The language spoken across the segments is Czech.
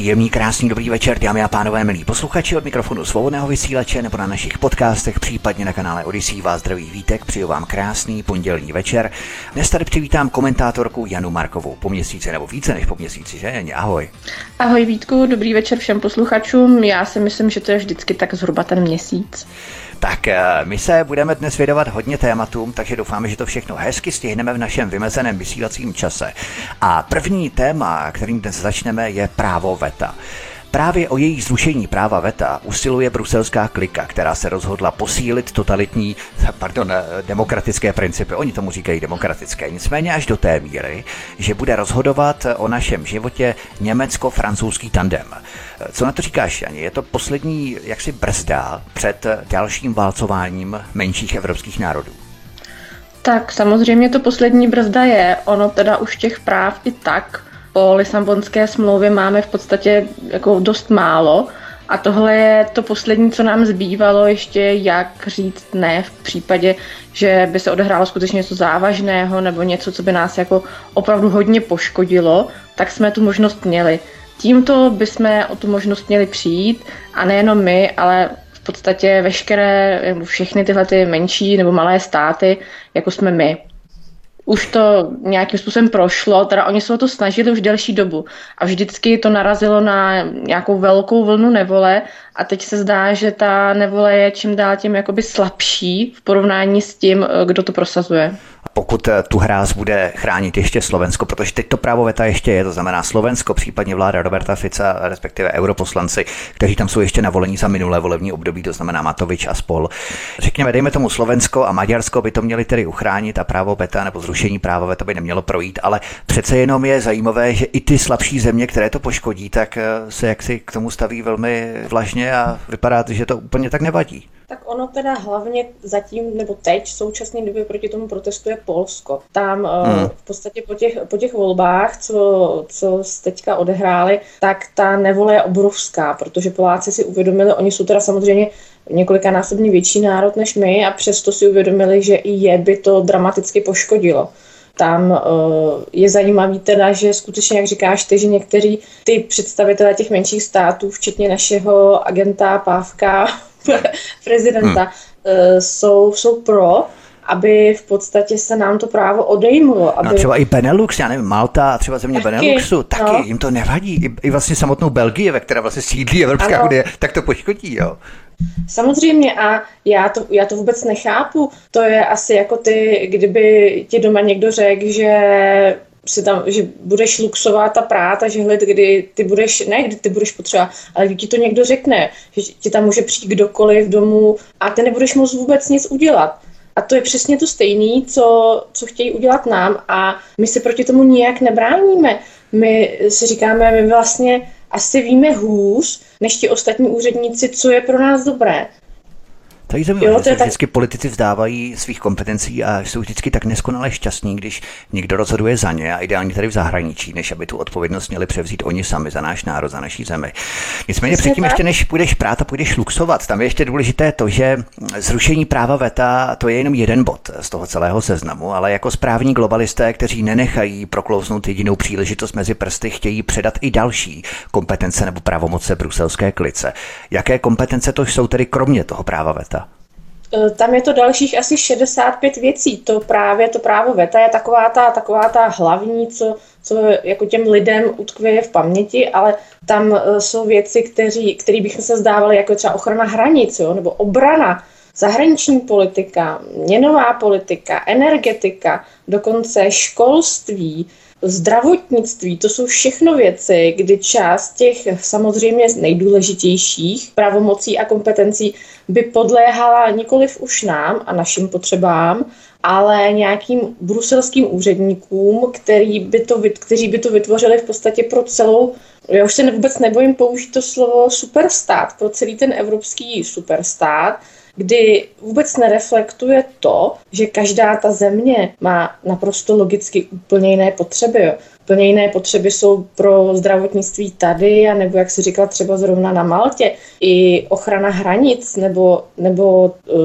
Příjemný, krásný, dobrý večer, dámy a pánové, milí posluchači od mikrofonu svobodného vysílače nebo na našich podcastech, případně na kanále Odisí vás zdraví vítek, přeju vám krásný pondělní večer. Dnes tady přivítám komentátorku Janu Markovou po měsíci nebo více než po měsíci, že Janě? Ahoj. Ahoj Vítku, dobrý večer všem posluchačům. Já si myslím, že to je vždycky tak zhruba ten měsíc. Tak eh, my se budeme dnes věnovat hodně tématům, takže doufáme, že to všechno hezky stihneme v našem vymezeném vysílacím čase. A první téma, kterým dnes začneme, je právo veta. Právě o její zrušení práva VETA usiluje bruselská klika, která se rozhodla posílit totalitní, pardon, demokratické principy. Oni tomu říkají demokratické. Nicméně až do té míry, že bude rozhodovat o našem životě německo-francouzský tandem. Co na to říkáš, Jani? Je to poslední jaksi brzda před dalším válcováním menších evropských národů? Tak samozřejmě to poslední brzda je. Ono teda už těch práv i tak po Lisabonské smlouvě máme v podstatě jako dost málo. A tohle je to poslední, co nám zbývalo ještě, jak říct ne v případě, že by se odehrálo skutečně něco závažného nebo něco, co by nás jako opravdu hodně poškodilo, tak jsme tu možnost měli. Tímto bychom o tu možnost měli přijít a nejenom my, ale v podstatě veškeré, všechny tyhle ty menší nebo malé státy, jako jsme my už to nějakým způsobem prošlo, teda oni se o to snažili už delší dobu a vždycky to narazilo na nějakou velkou vlnu nevole a teď se zdá, že ta nevole je čím dál tím jakoby slabší v porovnání s tím, kdo to prosazuje pokud eh, tu hráz bude chránit ještě Slovensko, protože teď to právo veta ještě je, to znamená Slovensko, případně vláda Roberta Fica, respektive europoslanci, kteří tam jsou ještě na volení za minulé volební období, to znamená Matovič a spol. Řekněme, dejme tomu Slovensko a Maďarsko by to měli tedy uchránit a právo veta nebo zrušení práva veta by nemělo projít, ale přece jenom je zajímavé, že i ty slabší země, které to poškodí, tak eh, se jaksi k tomu staví velmi vlažně a vypadá, že to úplně tak nevadí. Tak ono teda hlavně zatím, nebo teď v současné době proti tomu protestuje Polsko. Tam eh, hmm. v podstatě po těch, po těch volbách, co, co teďka odehrály, tak ta nevole je obrovská, protože Poláci si uvědomili, oni jsou teda samozřejmě několikanásobně větší národ než my a přesto si uvědomili, že i je by to dramaticky poškodilo tam uh, je zajímavý teda, že skutečně, jak říkáš ty, že někteří ty představitelé těch menších států, včetně našeho agenta Pávka, prezidenta, hmm. uh, jsou, jsou pro, aby v podstatě se nám to právo odejmulo. No, aby... No třeba i Benelux, já nevím, Malta, třeba země taky, Beneluxu, taky, no. jim to nevadí. I, I vlastně samotnou Belgii, ve které vlastně sídlí Evropská ano. unie, tak to poškodí, jo. Samozřejmě a já to, já to vůbec nechápu. To je asi jako ty, kdyby ti doma někdo řekl, že si tam, že budeš luxovat a prát a žehlit, kdy ty budeš, ne kdy ty budeš potřeba, ale kdy ti to někdo řekne, že ti tam může přijít kdokoliv domů a ty nebudeš moct vůbec nic udělat. A to je přesně to stejné, co, co chtějí udělat nám a my se proti tomu nijak nebráníme. My si říkáme, my vlastně asi víme hůř než ti ostatní úředníci, co je pro nás dobré. To je zajímavé, že se tak... vždycky politici vzdávají svých kompetencí a jsou vždycky tak neskonale šťastní, když někdo rozhoduje za ně a ideálně tady v zahraničí, než aby tu odpovědnost měli převzít oni sami za náš národ, za naší zemi. Nicméně Přesně předtím, tak? ještě než půjdeš prát a půjdeš luxovat, tam je ještě důležité to, že zrušení práva VETA to je jenom jeden bod z toho celého seznamu, ale jako správní globalisté, kteří nenechají proklouznout jedinou příležitost mezi prsty, chtějí předat i další kompetence nebo pravomoce bruselské klice. Jaké kompetence to jsou tedy kromě toho práva VETA? Eh, tam je to dalších asi 65 věcí. To právě to právo VETA je taková ta, taková ta hlavní, co, co jako těm lidem utkvěje v paměti, ale tam eh, jsou věci, které bychom se zdávali jako třeba ochrana hranic, jo, nebo obrana, zahraniční politika, měnová politika, energetika, dokonce školství, zdravotnictví, to jsou všechno věci, kdy část těch samozřejmě nejdůležitějších pravomocí a kompetencí by podléhala nikoliv už nám a našim potřebám, ale nějakým bruselským úředníkům, který by to, kteří by to vytvořili v podstatě pro celou, já už se vůbec nebojím použít to slovo superstát, pro celý ten evropský superstát, kdy vůbec nereflektuje to, že každá ta země má naprosto logicky úplně jiné potřeby. Jo. Úplně jiné potřeby jsou pro zdravotnictví tady, a nebo jak si říkala třeba zrovna na Maltě, i ochrana hranic, nebo, nebo uh,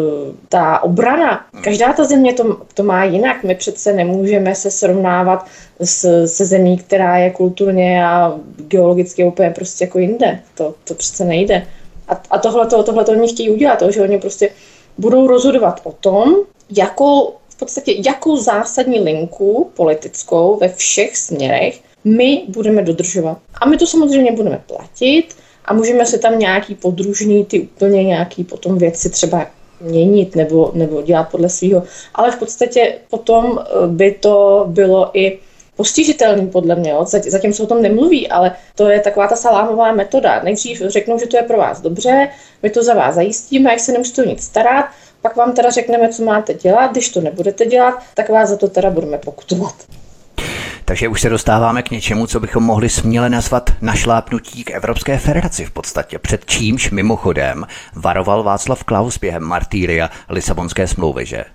ta obrana. Každá ta země to, to má jinak. My přece nemůžeme se srovnávat s, se zemí, která je kulturně a geologicky úplně prostě jako jinde. To, to přece nejde. A, a tohle to oni chtějí udělat, to, že oni prostě budou rozhodovat o tom, jakou v podstatě jakou zásadní linku politickou ve všech směrech my budeme dodržovat. A my to samozřejmě budeme platit a můžeme se tam nějaký podružný, ty úplně nějaký potom věci třeba měnit nebo, nebo dělat podle svého. Ale v podstatě potom eh, by to bylo i postižitelný podle mě. Zatím se o tom nemluví, ale to je taková ta salámová metoda. Nejdřív řeknou, že to je pro vás dobře, my to za vás zajistíme, jak se nemusíte nic starat, pak vám teda řekneme, co máte dělat, když to nebudete dělat, tak vás za to teda budeme pokutovat. Takže už se dostáváme k něčemu, co bychom mohli směle nazvat našlápnutí k Evropské federaci v podstatě, před čímž mimochodem varoval Václav Klaus během martýria Lisabonské smlouvy, že?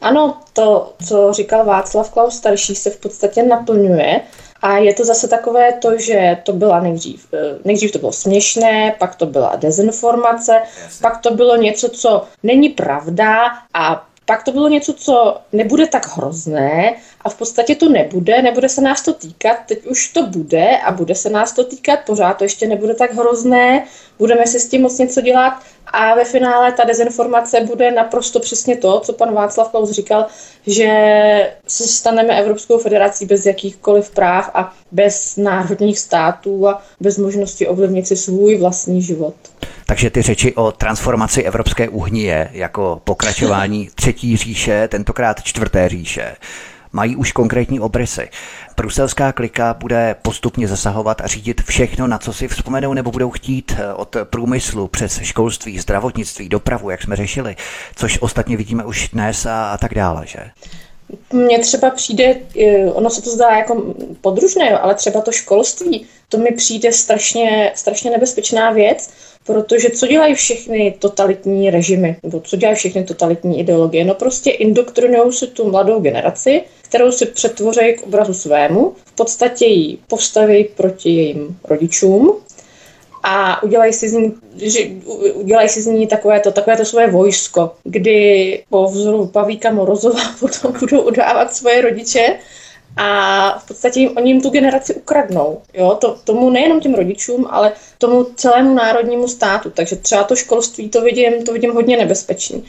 Ano, to, co říkal Václav Klaus starší, se v podstatě naplňuje. A je to zase takové to, že to byla nejdřív, eh, nejdřív to bylo směšné, pak to byla dezinformace, Jasně. pak to bylo něco, co není pravda a pak to bylo něco, co nebude tak hrozné a v podstatě to nebude, nebude se nás to týkat, teď už to bude a bude se nás to týkat, pořád to ještě nebude tak hrozné, budeme si s tím moc něco dělat a ve finále ta dezinformace bude naprosto přesně to, co pan Václav Klaus říkal, že se staneme Evropskou federací bez jakýchkoliv práv a bez národních států a bez možnosti ovlivnit si svůj vlastní život. Takže ty řeči o transformaci Evropské uhnie jako pokračování třetí říše, tentokrát čtvrté říše, mají už konkrétní obrysy. Bruselská klika bude postupně zasahovat a řídit všechno, na co si vzpomenou nebo budou chtít eh, od průmyslu přes školství, zdravotnictví, dopravu, jak jsme řešili, což ostatně vidíme už dnes a, a tak dále, že? Mně třeba přijde, eh, ono se to zdá jako podružné, ale třeba to školství, to mi přijde strašně, strašně nebezpečná věc, Protože co dělají všechny totalitní režimy, nebo co dělají všechny totalitní ideologie? No prostě indoktrinují si tu mladou generaci, kterou si přetvoří k obrazu svému, v podstatě ji postaví proti jejím rodičům a udělají si z ní, že, udělají si z ní takové to, takové to svoje vojsko, kdy po vzoru Pavíka Morozova potom budou udávat svoje rodiče a v podstatě jim, oni jim tu generaci ukradnou. Jo? To, tomu nejenom těm rodičům, ale tomu celému národnímu státu. Takže třeba to školství to vidím, to vidím hodně nebezpečný.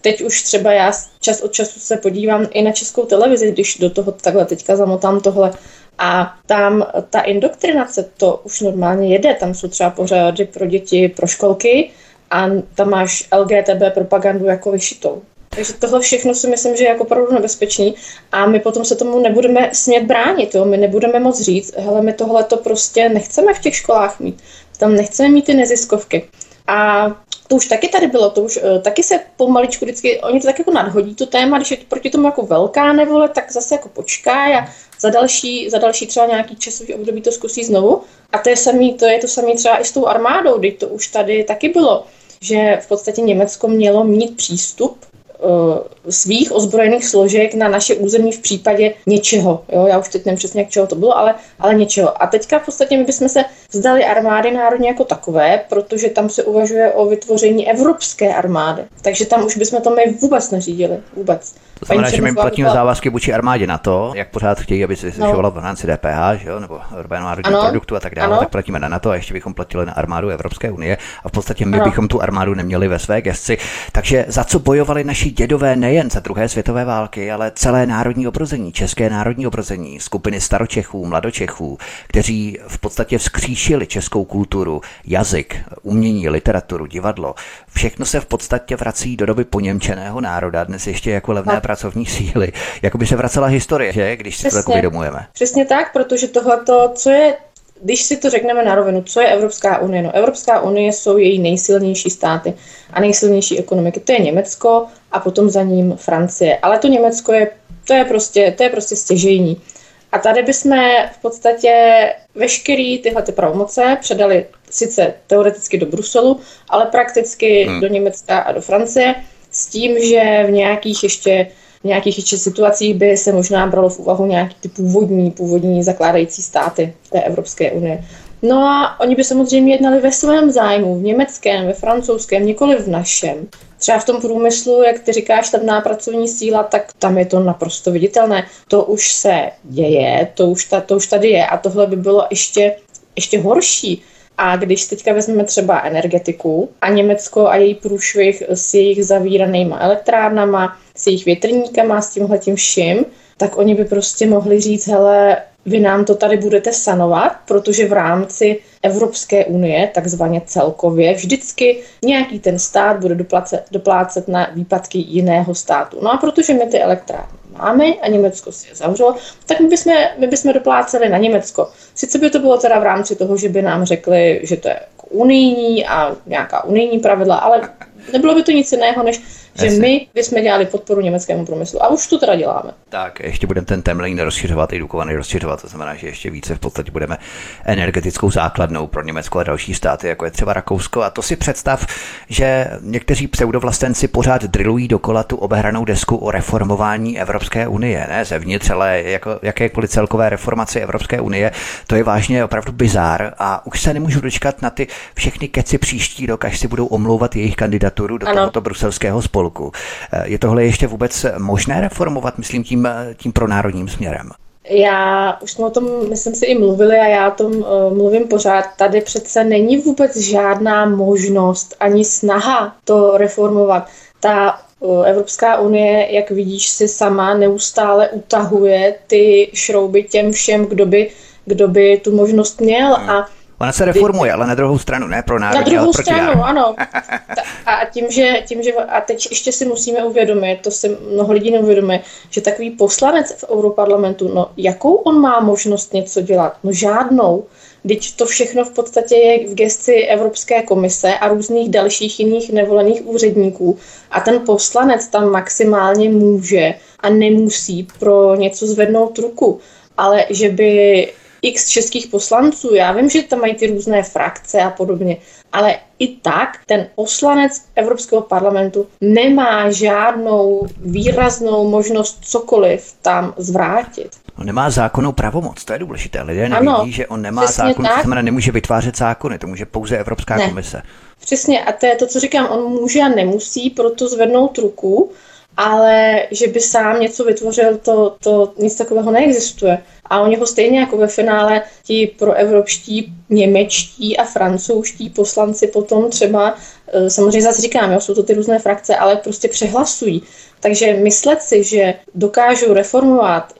Teď už třeba já čas od času se podívám i na českou televizi, když do toho takhle teďka zamotám tohle. A tam ta indoktrinace, to už normálně jede. Tam jsou třeba pořady pro děti, pro školky a tam máš LGTB propagandu jako vyšitou. Takže tohle všechno si myslím, že je jako opravdu nebezpečný a my potom se tomu nebudeme smět bránit, jo? my nebudeme moc říct, hele, my tohle to prostě nechceme v těch školách mít, tam nechceme mít ty neziskovky. A to už taky tady bylo, to už uh, taky se pomaličku vždycky, oni to tak jako nadhodí to téma, když je to proti tomu jako velká nevole, tak zase jako počká a za další, za další třeba nějaký časový období to zkusí znovu. A to je, samý, to je to samé třeba i s tou armádou, kdy to už tady taky bylo, že v podstatě Německo mělo mít přístup 呃。Svých ozbrojených složek na naše území v případě něčeho. Jo? Já už teď nevím přesně, jak čeho to bylo, ale, ale něčeho. A teďka v podstatě my bychom se vzdali armády národně jako takové, protože tam se uvažuje o vytvoření evropské armády. Takže tam už bychom to my vůbec neřídili. Vůbec. To znamená, že my platíme závazky vůči armádě na to, jak pořád chtějí, aby se zvyšovala no. v rámci DPH, že jo, nebo hrubého národního produktu a tak dále, ano. tak platíme na NATO a ještě bychom platili na armádu Evropské unie a v podstatě my ano. bychom tu armádu neměli ve své gesci. Takže za co bojovali naši dědové nejen za druhé světové války, ale celé národní obrození, české národní obrození, skupiny staročechů, mladočechů, kteří v podstatě vzkříšili českou kulturu, jazyk, umění, literaturu, divadlo. Všechno se v podstatě vrací do doby poněmčeného národa, dnes ještě jako levné no pracovní síly. Jako by se vracela historie, že? Když si Přesně. to tak uvědomujeme. Přesně tak, protože tohle, co je když si to řekneme na rovinu, co je Evropská unie? No, Evropská unie jsou její nejsilnější státy a nejsilnější ekonomiky. To je Německo a potom za ním Francie. Ale to Německo je, to je prostě, to je prostě stěžejní. A tady bychom v podstatě veškerý tyhle ty pravomoce předali sice teoreticky do Bruselu, ale prakticky hmm. do Německa a do Francie, s tím, že v nějakých ještě v nějakých ještě situacích by se možná bralo v úvahu nějaký ty původní, původní zakládající státy té Evropské unie. No a oni by samozřejmě jednali ve svém zájmu, v německém, ve francouzském, nikoli v našem. Třeba v tom průmyslu, jak ty říkáš, tam pracovní síla, tak tam je to naprosto viditelné. To už se děje, to už, ta, to už tady je a tohle by bylo ještě, ještě horší. A když teďka vezmeme třeba energetiku a Německo a její průšvih s jejich zavíranýma elektrárnama, s jejich větrníkama, s tímhletím vším, tak oni by prostě mohli říct, hele, vy nám to tady budete sanovat, protože v rámci Evropské unie, takzvaně celkově, vždycky nějaký ten stát bude doplácet, doplácet na výpadky jiného státu. No a protože my ty elektrárny máme a Německo si je zavřelo, tak my bychom, my bychom dopláceli na Německo. Sice by to bylo teda v rámci toho, že by nám řekli, že to je jako unijní a nějaká unijní pravidla, ale nebylo by to nic jiného, než že Jasně. my bychom dělali podporu německému průmyslu. A už to teda děláme. Tak, ještě budeme ten Temlin rozšiřovat, i Dukovany rozšiřovat, to znamená, že ještě více v podstatě budeme energetickou základnou pro Německo a další státy, jako je třeba Rakousko. A to si představ, že někteří pseudovlastenci pořád drillují dokola tu obehranou desku o reformování Evropské unie, ne zevnitř, ale jako jakékoliv celkové reformaci Evropské unie. To je vážně opravdu bizár a už se nemůžu dočkat na ty všechny keci příští rok, až si budou omlouvat jejich kandidaturu do ano. tohoto bruselského spolku. Eh, je tohle ještě vůbec možné reformovat, myslím tím, eh, tím pronárodním směrem? Já už jsme o tom, myslím si, i mluvili a já o tom uh, mluvím pořád. Tady přece není vůbec žádná možnost ani snaha to reformovat. Ta uh, Evropská unie, jak vidíš, si sama neustále utahuje ty šrouby těm všem, kdo by, kdo by tu možnost měl. Hmm. A Ona se reformuje, ale na druhou stranu, ne pro národní, Na druhou ale stranu, národní. ano. A tím že, tím, že, a teď ještě si musíme uvědomit, to si mnoho lidí neuvědomuje, že takový poslanec v Europarlamentu, no jakou on má možnost něco dělat? No žádnou. Teď to všechno v podstatě je v gesci Evropské komise a různých dalších jiných nevolených úředníků. A ten poslanec tam maximálně může a nemusí pro něco zvednout ruku. Ale že by x českých poslanců, já vím, že tam mají ty různé frakce a podobně, ale i tak ten poslanec Evropského parlamentu nemá žádnou výraznou možnost cokoliv tam zvrátit. On nemá zákonnou pravomoc, to je důležité. Lidé neví, ano, že on nemá zákon, to znamená, nemůže vytvářet zákony, to může pouze Evropská ne. komise. Přesně, a to je to, co říkám, on může a nemusí proto zvednout ruku, ale že by sám něco vytvořil, to, to nic takového neexistuje. A oni ho stejně jako ve finále ti proevropští, němečtí a francouzští poslanci potom třeba, e, samozřejmě zase říkám, jo, jsou to ty různé frakce, ale prostě přehlasují. Takže myslet si, že dokážou reformovat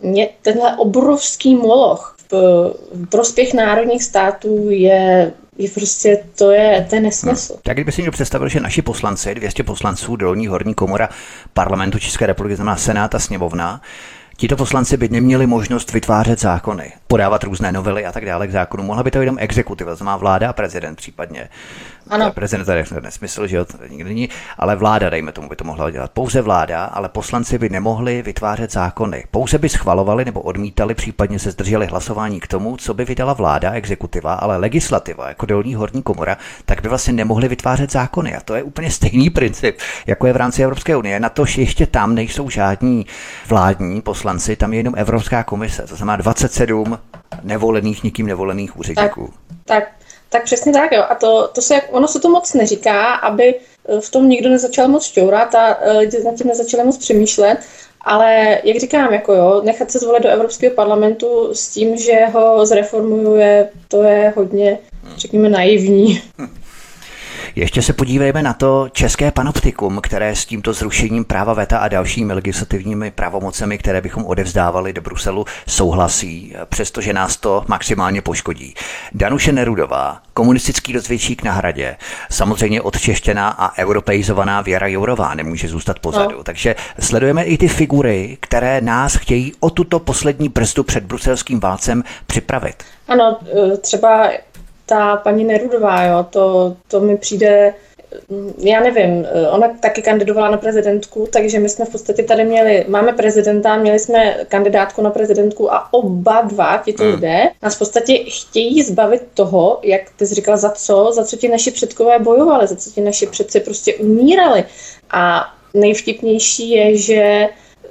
tenhle obrovský moloch v prospěch národních států je je prostě, to je, je nesmysl. No. Tak kdyby si někdo představil, že naši poslanci, 200 poslanců, dolní horní komora parlamentu České republiky, znamená Senát a sněmovna, Tito poslanci by neměli možnost vytvářet zákony, podávat různé novely a tak dále k zákonu. Mohla by to jenom exekutiva, znamená vláda a prezident případně. Ano. Prezident tady nesmysl, že jo, to nikdy není, ale vláda, dejme tomu, by to mohla dělat. Pouze vláda, ale poslanci by nemohli vytvářet zákony. Pouze by schvalovali nebo odmítali, případně se zdrželi hlasování k tomu, co by vydala vláda, exekutiva, ale legislativa, jako dolní horní komora, tak by vlastně nemohli vytvářet zákony. A to je úplně stejný princip, jako je v rámci Evropské unie. Na to, že ještě tam nejsou žádní vládní poslanci, tam je jenom Evropská komise, to znamená 27 nevolených, nikým nevolených úředníků. Tak, tak tak přesně tak, jo. A to, to se, ono se to moc neříká, aby eh, v tom nikdo nezačal moc šťourat a eh, lidi nad tím nezačali moc přemýšlet. Ale jak říkám, jako jo, nechat se zvolit do Evropského parlamentu s tím, že ho zreformuje, to je hodně, řekněme, naivní. Ještě se podívejme na to české panoptikum, které s tímto zrušením práva VETA a dalšími legislativními pravomocemi, které bychom odevzdávali do Bruselu, souhlasí, přestože nás to maximálně poškodí. Danuše Nerudová, komunistický rozvědčík na hradě, samozřejmě odčeštěná a europeizovaná Věra Jourová nemůže zůstat pozadu. No. Takže sledujeme i ty figury, které nás chtějí o tuto poslední brzdu před bruselským válcem připravit. Ano, třeba ta paní Nerudová, jo, to, to mi přijde mm, já nevím, eh, ona taky kandidovala na prezidentku, takže my jsme v podstatě tady měli, máme prezidenta, měli jsme kandidátku na prezidentku a oba dva tito hmm. lidé nás v podstatě chtějí zbavit toho, jak ty jsi říkal, za co, za co ti naši předkové bojovali, za co ti naši předci prostě umírali. A nejvtipnější je, že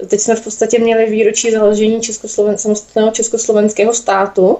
teď jsme v podstatě měli výročí založení Českosloven, samostatného československého státu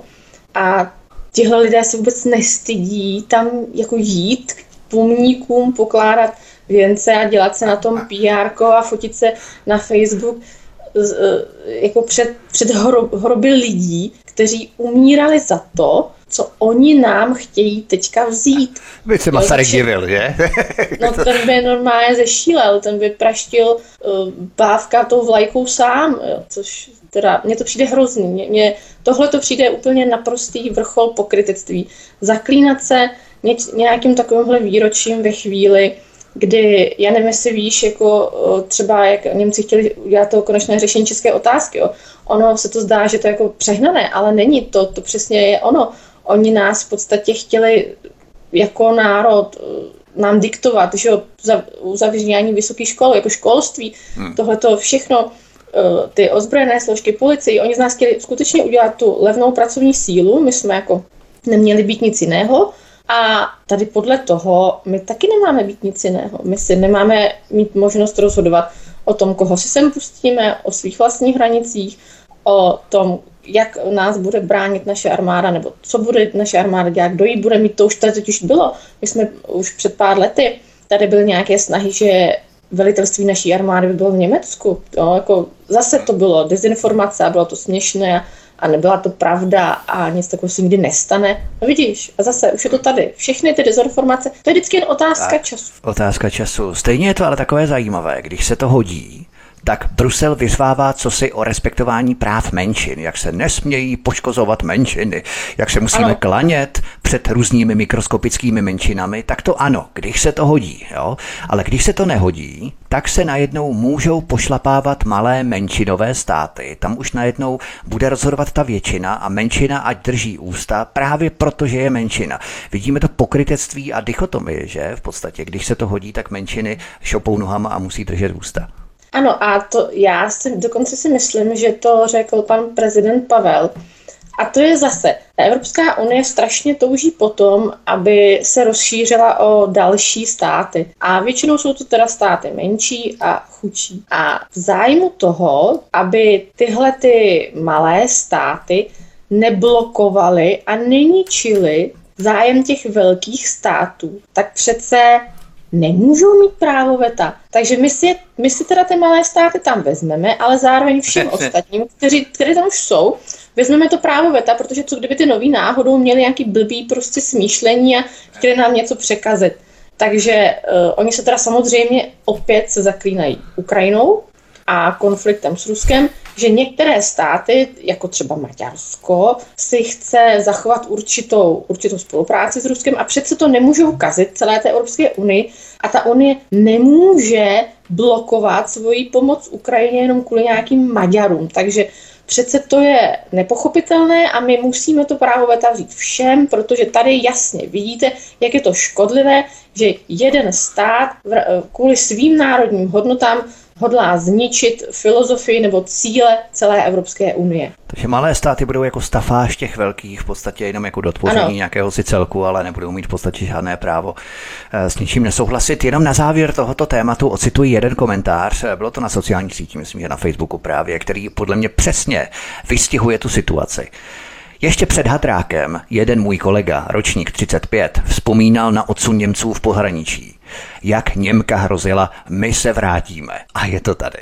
a tihle lidé se vůbec nestydí tam jako jít k pomníkům, pokládat věnce a dělat se na tom PR a fotit se na Facebook e, jako před, před hroby lidí, kteří umírali za to, co oni nám chtějí teďka vzít. By se Masaryk divil, že? no ten by normálně zešílel, ten by praštil uh, bávka tou vlajkou sám, jo, což teda, mně to přijde hrozný. Mě, mě, tohle to přijde úplně naprostý vrchol pokrytectví. Zaklínat se ně, nějakým takovýmhle výročím ve chvíli, kdy, já nevím, jestli víš, jako třeba jak Němci chtěli udělat to konečné řešení české otázky, jo. ono se to zdá, že to je jako přehnané, ale není to, to přesně je ono. Oni nás v podstatě chtěli jako národ nám diktovat, že jo, uzavření vysokých škol, jako školství, hmm. tohle to všechno, ty ozbrojené složky, policii, oni z nás chtěli skutečně udělat tu levnou pracovní sílu, my jsme jako neměli být nic jiného, a tady podle toho my taky nemáme být nic jiného. My si nemáme mít možnost rozhodovat o tom, koho si sem pustíme, o svých vlastních hranicích, o tom, jak nás bude bránit naše armáda, nebo co bude naše armáda dělat, kdo jí bude mít, to už tady totiž bylo. My jsme už před pár lety, tady byly nějaké snahy, že velitelství naší armády by bylo v Německu. Jo, jako zase to bylo dezinformace a bylo to směšné a nebyla to pravda a nic takového se nikdy nestane. No vidíš, a zase už je to tady. Všechny ty dezinformace, to je vždycky jen otázka tak, času. Otázka času. Stejně je to ale takové zajímavé, když se to hodí, tak Brusel vyzvává cosi o respektování práv menšin, jak se nesmějí poškozovat menšiny, jak se musíme ano. klanět před různými mikroskopickými menšinami, tak to ano, když se to hodí, jo? ale když se to nehodí, tak se najednou můžou pošlapávat malé menšinové státy. Tam už najednou bude rozhodovat ta většina a menšina ať drží ústa právě protože je menšina. Vidíme to pokrytectví a dichotomie, že v podstatě, když se to hodí, tak menšiny šopou nohama a musí držet ústa. Ano, a to já si dokonce si myslím, že to řekl pan prezident Pavel. A to je zase, Evropská unie strašně touží potom, aby se rozšířila o další státy. A většinou jsou to teda státy menší a chudší. A v zájmu toho, aby tyhle ty malé státy neblokovaly a neničily zájem těch velkých států, tak přece nemůžou mít právo veta. Takže my si, my si teda ty malé státy tam vezmeme, ale zároveň všem ostatním, kteří, kteří tam už jsou, vezmeme to právo veta, protože co kdyby ty noví náhodou měli nějaký blbý prostě smýšlení a chtěli nám něco překazit. Takže uh, oni se teda samozřejmě opět se zaklínají Ukrajinou a konfliktem s Ruskem, že některé státy, jako třeba Maďarsko, si chce zachovat určitou, určitou spolupráci s Ruskem a přece to nemůžou kazit celé té Evropské unii a ta unie nemůže blokovat svoji pomoc Ukrajině jenom kvůli nějakým Maďarům. Takže Přece to je nepochopitelné a my musíme to právo veta vzít všem, protože tady jasně vidíte, jak je to škodlivé, že jeden stát kvůli svým národním hodnotám hodlá zničit filozofii nebo cíle celé Evropské unie. Takže malé státy budou jako stafáž těch velkých, v podstatě jenom jako dotvoření ano. nějakého si celku, ale nebudou mít v podstatě žádné právo eh, s ničím nesouhlasit. Jenom na závěr tohoto tématu ocituji jeden komentář, bylo to na sociálních sítích, myslím, že na Facebooku právě, který podle mě přesně vystihuje tu situaci. Ještě před Hadrákem jeden můj kolega, ročník 35, vzpomínal na odsun Němců v pohraničí. Jak Němka hrozila, my se vrátíme. A je to tady.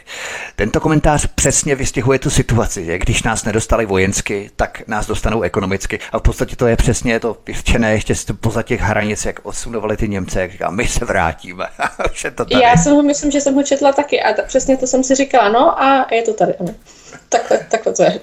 Tento komentář přesně vystihuje tu situaci, že když nás nedostali vojensky, tak nás dostanou ekonomicky. A v podstatě to je přesně to vyvčené ještě poza těch hranic, jak odsunovali ty Němce, jak říká, my se vrátíme. je to tady. Já jsem ho, myslím, že jsem ho četla taky a ta, přesně to jsem si říkala, no a je to tady, ano. Takhle, takhle to je.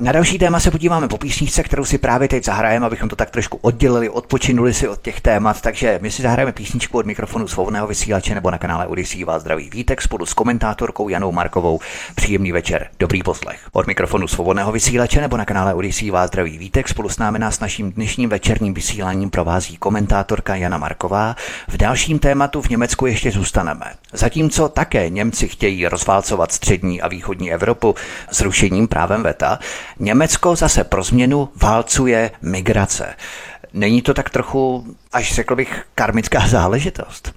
Na další téma se podíváme po písničce, kterou si právě teď zahrajeme, abychom to tak trošku oddělili, odpočinuli si od těch témat. Takže my si zahrajeme písničku od mikrofonu svobodného vysílače nebo na kanále Odisí vás zdraví Vítek spolu s komentátorkou Janou Markovou. Příjemný večer, dobrý poslech. Od mikrofonu svobodného vysílače nebo na kanále Odisí vás zdraví Vítek spolu s námi nás naším dnešním večerním vysíláním provází komentátorka Jana Marková. V dalším tématu v Německu ještě zůstaneme. Zatímco také Němci chtějí rozválcovat střední a východní Evropu zrušením právem veta, Německo zase pro změnu válcuje migrace. Není to tak trochu, až řekl bych, karmická záležitost?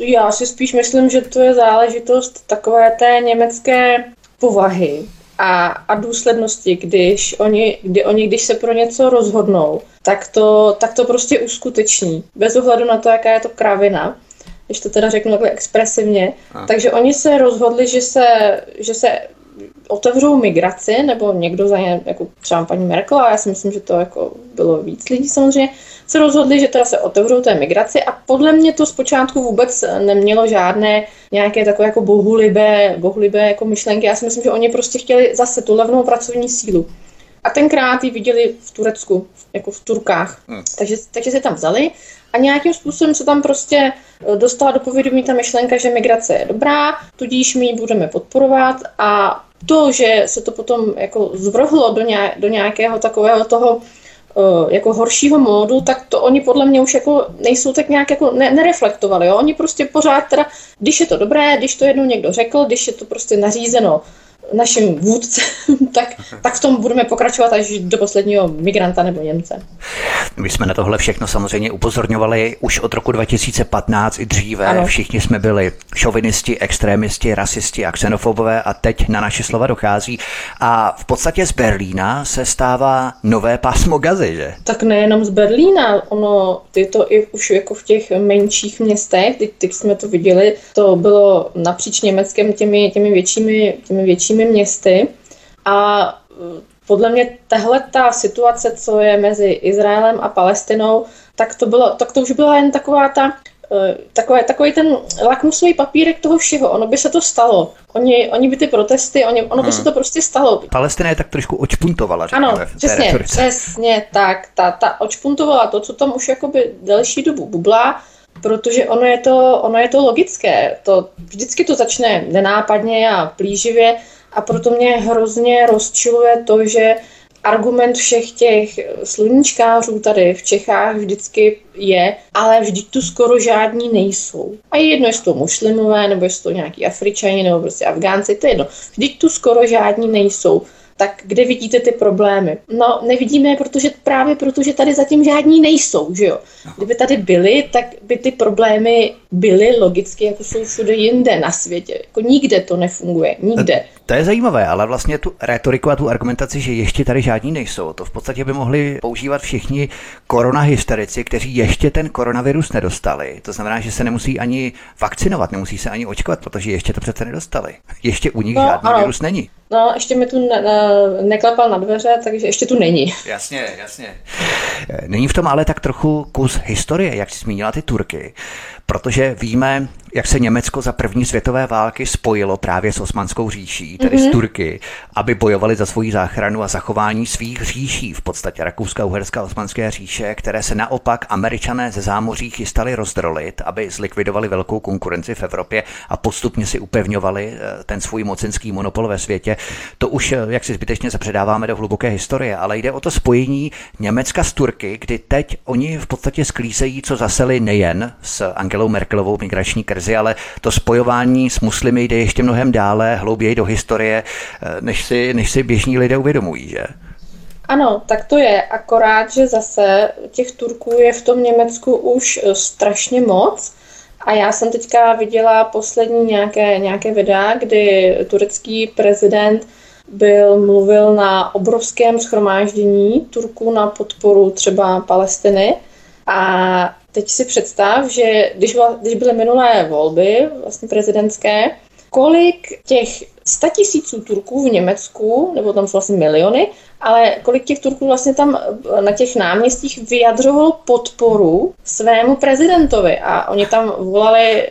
Já si spíš myslím, že to je záležitost takové té německé povahy a, a důslednosti, když oni, kdy oni, když se pro něco rozhodnou, tak to, tak to prostě uskuteční, bez ohledu na to, jaká je to kravina když to teda řeknu takhle expresivně. A. Takže oni se rozhodli, že se, že se otevřou migraci, nebo někdo za ně, jako třeba paní Merkel, a já si myslím, že to jako bylo víc lidí samozřejmě, se rozhodli, že teda se otevřou té migraci a podle mě to zpočátku vůbec nemělo žádné nějaké takové jako bohulibé, bohulibé jako myšlenky. Já si myslím, že oni prostě chtěli zase tu levnou pracovní sílu. A tenkrát ji viděli v Turecku, jako v Turkách. Hmm. Takže, takže se tam vzali a nějakým způsobem se tam prostě eh, dostala do povědomí ta myšlenka, že migrace je dobrá, tudíž my ji budeme podporovat a to, že se to potom jako zvrhlo do, nějak, do nějakého takového toho uh, jako horšího módu, tak to oni podle mě už jako nejsou tak nějak jako ne, nereflektovali. Jo? Oni prostě pořád teda, když je to dobré, když to jednou někdo řekl, když je to prostě nařízeno našim vůdcem, tak, tak v tom budeme pokračovat až do posledního migranta nebo Němce. My jsme na tohle všechno samozřejmě upozorňovali už od roku 2015 i dříve. Ano. Všichni jsme byli šovinisti, extrémisti, rasisti a xenofobové a teď na naše slova dochází. A v podstatě z Berlína se stává nové pásmo gazy, že? Tak nejenom z Berlína, ono je to i už jako v těch menších městech, teď, teď jsme to viděli, to bylo napříč Německem těmi, těmi většími, těmi většími většími městy. A e, podle mě tahle ta situace, co je mezi Izraelem a Palestinou, tak to, bylo, tak to už byla jen taková ta e, takové, takový ten lakmusový papírek toho všeho. Ono by se to stalo. Oni, oni by ty protesty, oni, ono by hmm. se to prostě stalo. Palestina je tak trošku očpuntovala, řekněme, Ano, přesně, přesně tak. Ta, ta očpuntovala to, co tam už jakoby delší dobu bublá, protože ono je to, ono je to logické. To, vždycky to začne nenápadně a plíživě a proto mě hrozně rozčiluje to, že argument všech těch sluníčkářů tady v Čechách vždycky je, ale vždyť tu skoro žádní nejsou. A je jedno, jestli to muslimové, nebo jestli to nějaký Afričani, nebo prostě Afgánci, to je jedno. Vždyť tu skoro žádní nejsou tak kde vidíte ty problémy? No, nevidíme je, protože právě protože tady zatím žádní nejsou, že jo? Kdyby tady byly, tak by ty problémy byly logicky, jako jsou všude jinde na světě. Jako nikde to nefunguje, nikde. To je zajímavé, ale vlastně tu retoriku a tu argumentaci, že ještě tady žádní nejsou, to v podstatě by mohli používat všichni koronahysterici, kteří ještě ten koronavirus nedostali. To znamená, že se nemusí ani vakcinovat, nemusí se ani očkovat, protože ještě to přece nedostali. Ještě u nich no, žádný ano. virus není. No, ještě mi tu ne, ne, neklepal na dveře, takže ještě tu není. Jasně, jasně. Není v tom ale tak trochu kus historie, jak jsi zmínila ty Turky, protože víme, jak se Německo za první světové války spojilo právě s Osmanskou říší, tedy mm-hmm. s mhm. Turky, aby bojovali za svoji záchranu a zachování svých říší, v podstatě Rakouska, Uherska, Osmanské říše, které se naopak američané ze zámoří chystali rozdrolit, aby zlikvidovali velkou konkurenci v Evropě a postupně si upevňovali eh, ten svůj mocenský monopol ve světě. To už, eh, jak si zbytečně se předáváme do hluboké historie, ale jde o to spojení Německa s Turky, kdy teď oni v podstatě sklízejí, co zaseli nejen s Angelou Merkelovou migrační krizi, ale to spojování s muslimy jde ještě mnohem dále, hlouběji do historie, eh, než si, než si běžní lidé uvědomují, že? Ano, tak to je, akorát, že zase těch Turků je v tom Německu už eh, strašně moc. A já jsem teďka viděla poslední nějaké, nějaké videa, kdy turecký prezident byl, mluvil na obrovském schromáždění Turků na podporu třeba Palestiny. A teď si představ, že když, když byly minulé volby, vlastně prezidentské, kolik těch 100 tisíců Turků v Německu, nebo tam jsou vlastně miliony, ale kolik těch Turků vlastně tam na těch náměstích vyjadřovalo podporu svému prezidentovi. A oni tam volali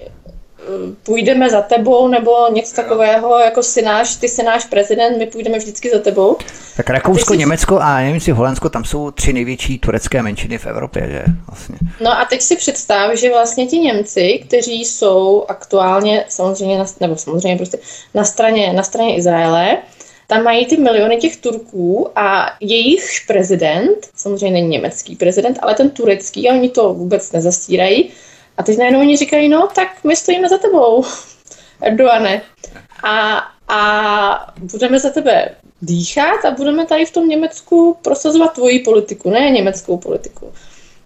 půjdeme za tebou nebo něco takového, jako si náš, ty jsi náš prezident, my půjdeme vždycky za tebou. Tak Rakousko, a Německo a nevím si Holandsko, tam jsou tři největší turecké menšiny v Evropě, že? Vlastně. No a teď si představ, že vlastně ti Němci, kteří jsou aktuálně samozřejmě, na, nebo samozřejmě prostě na straně, na straně Izraele, tam mají ty miliony těch Turků a jejich prezident, samozřejmě není německý prezident, ale ten turecký, a oni to vůbec nezastírají, a teď najednou oni říkají, no tak my stojíme za tebou, Erdoane. A, a budeme za tebe dýchat a budeme tady v tom Německu prosazovat tvoji politiku, ne německou politiku.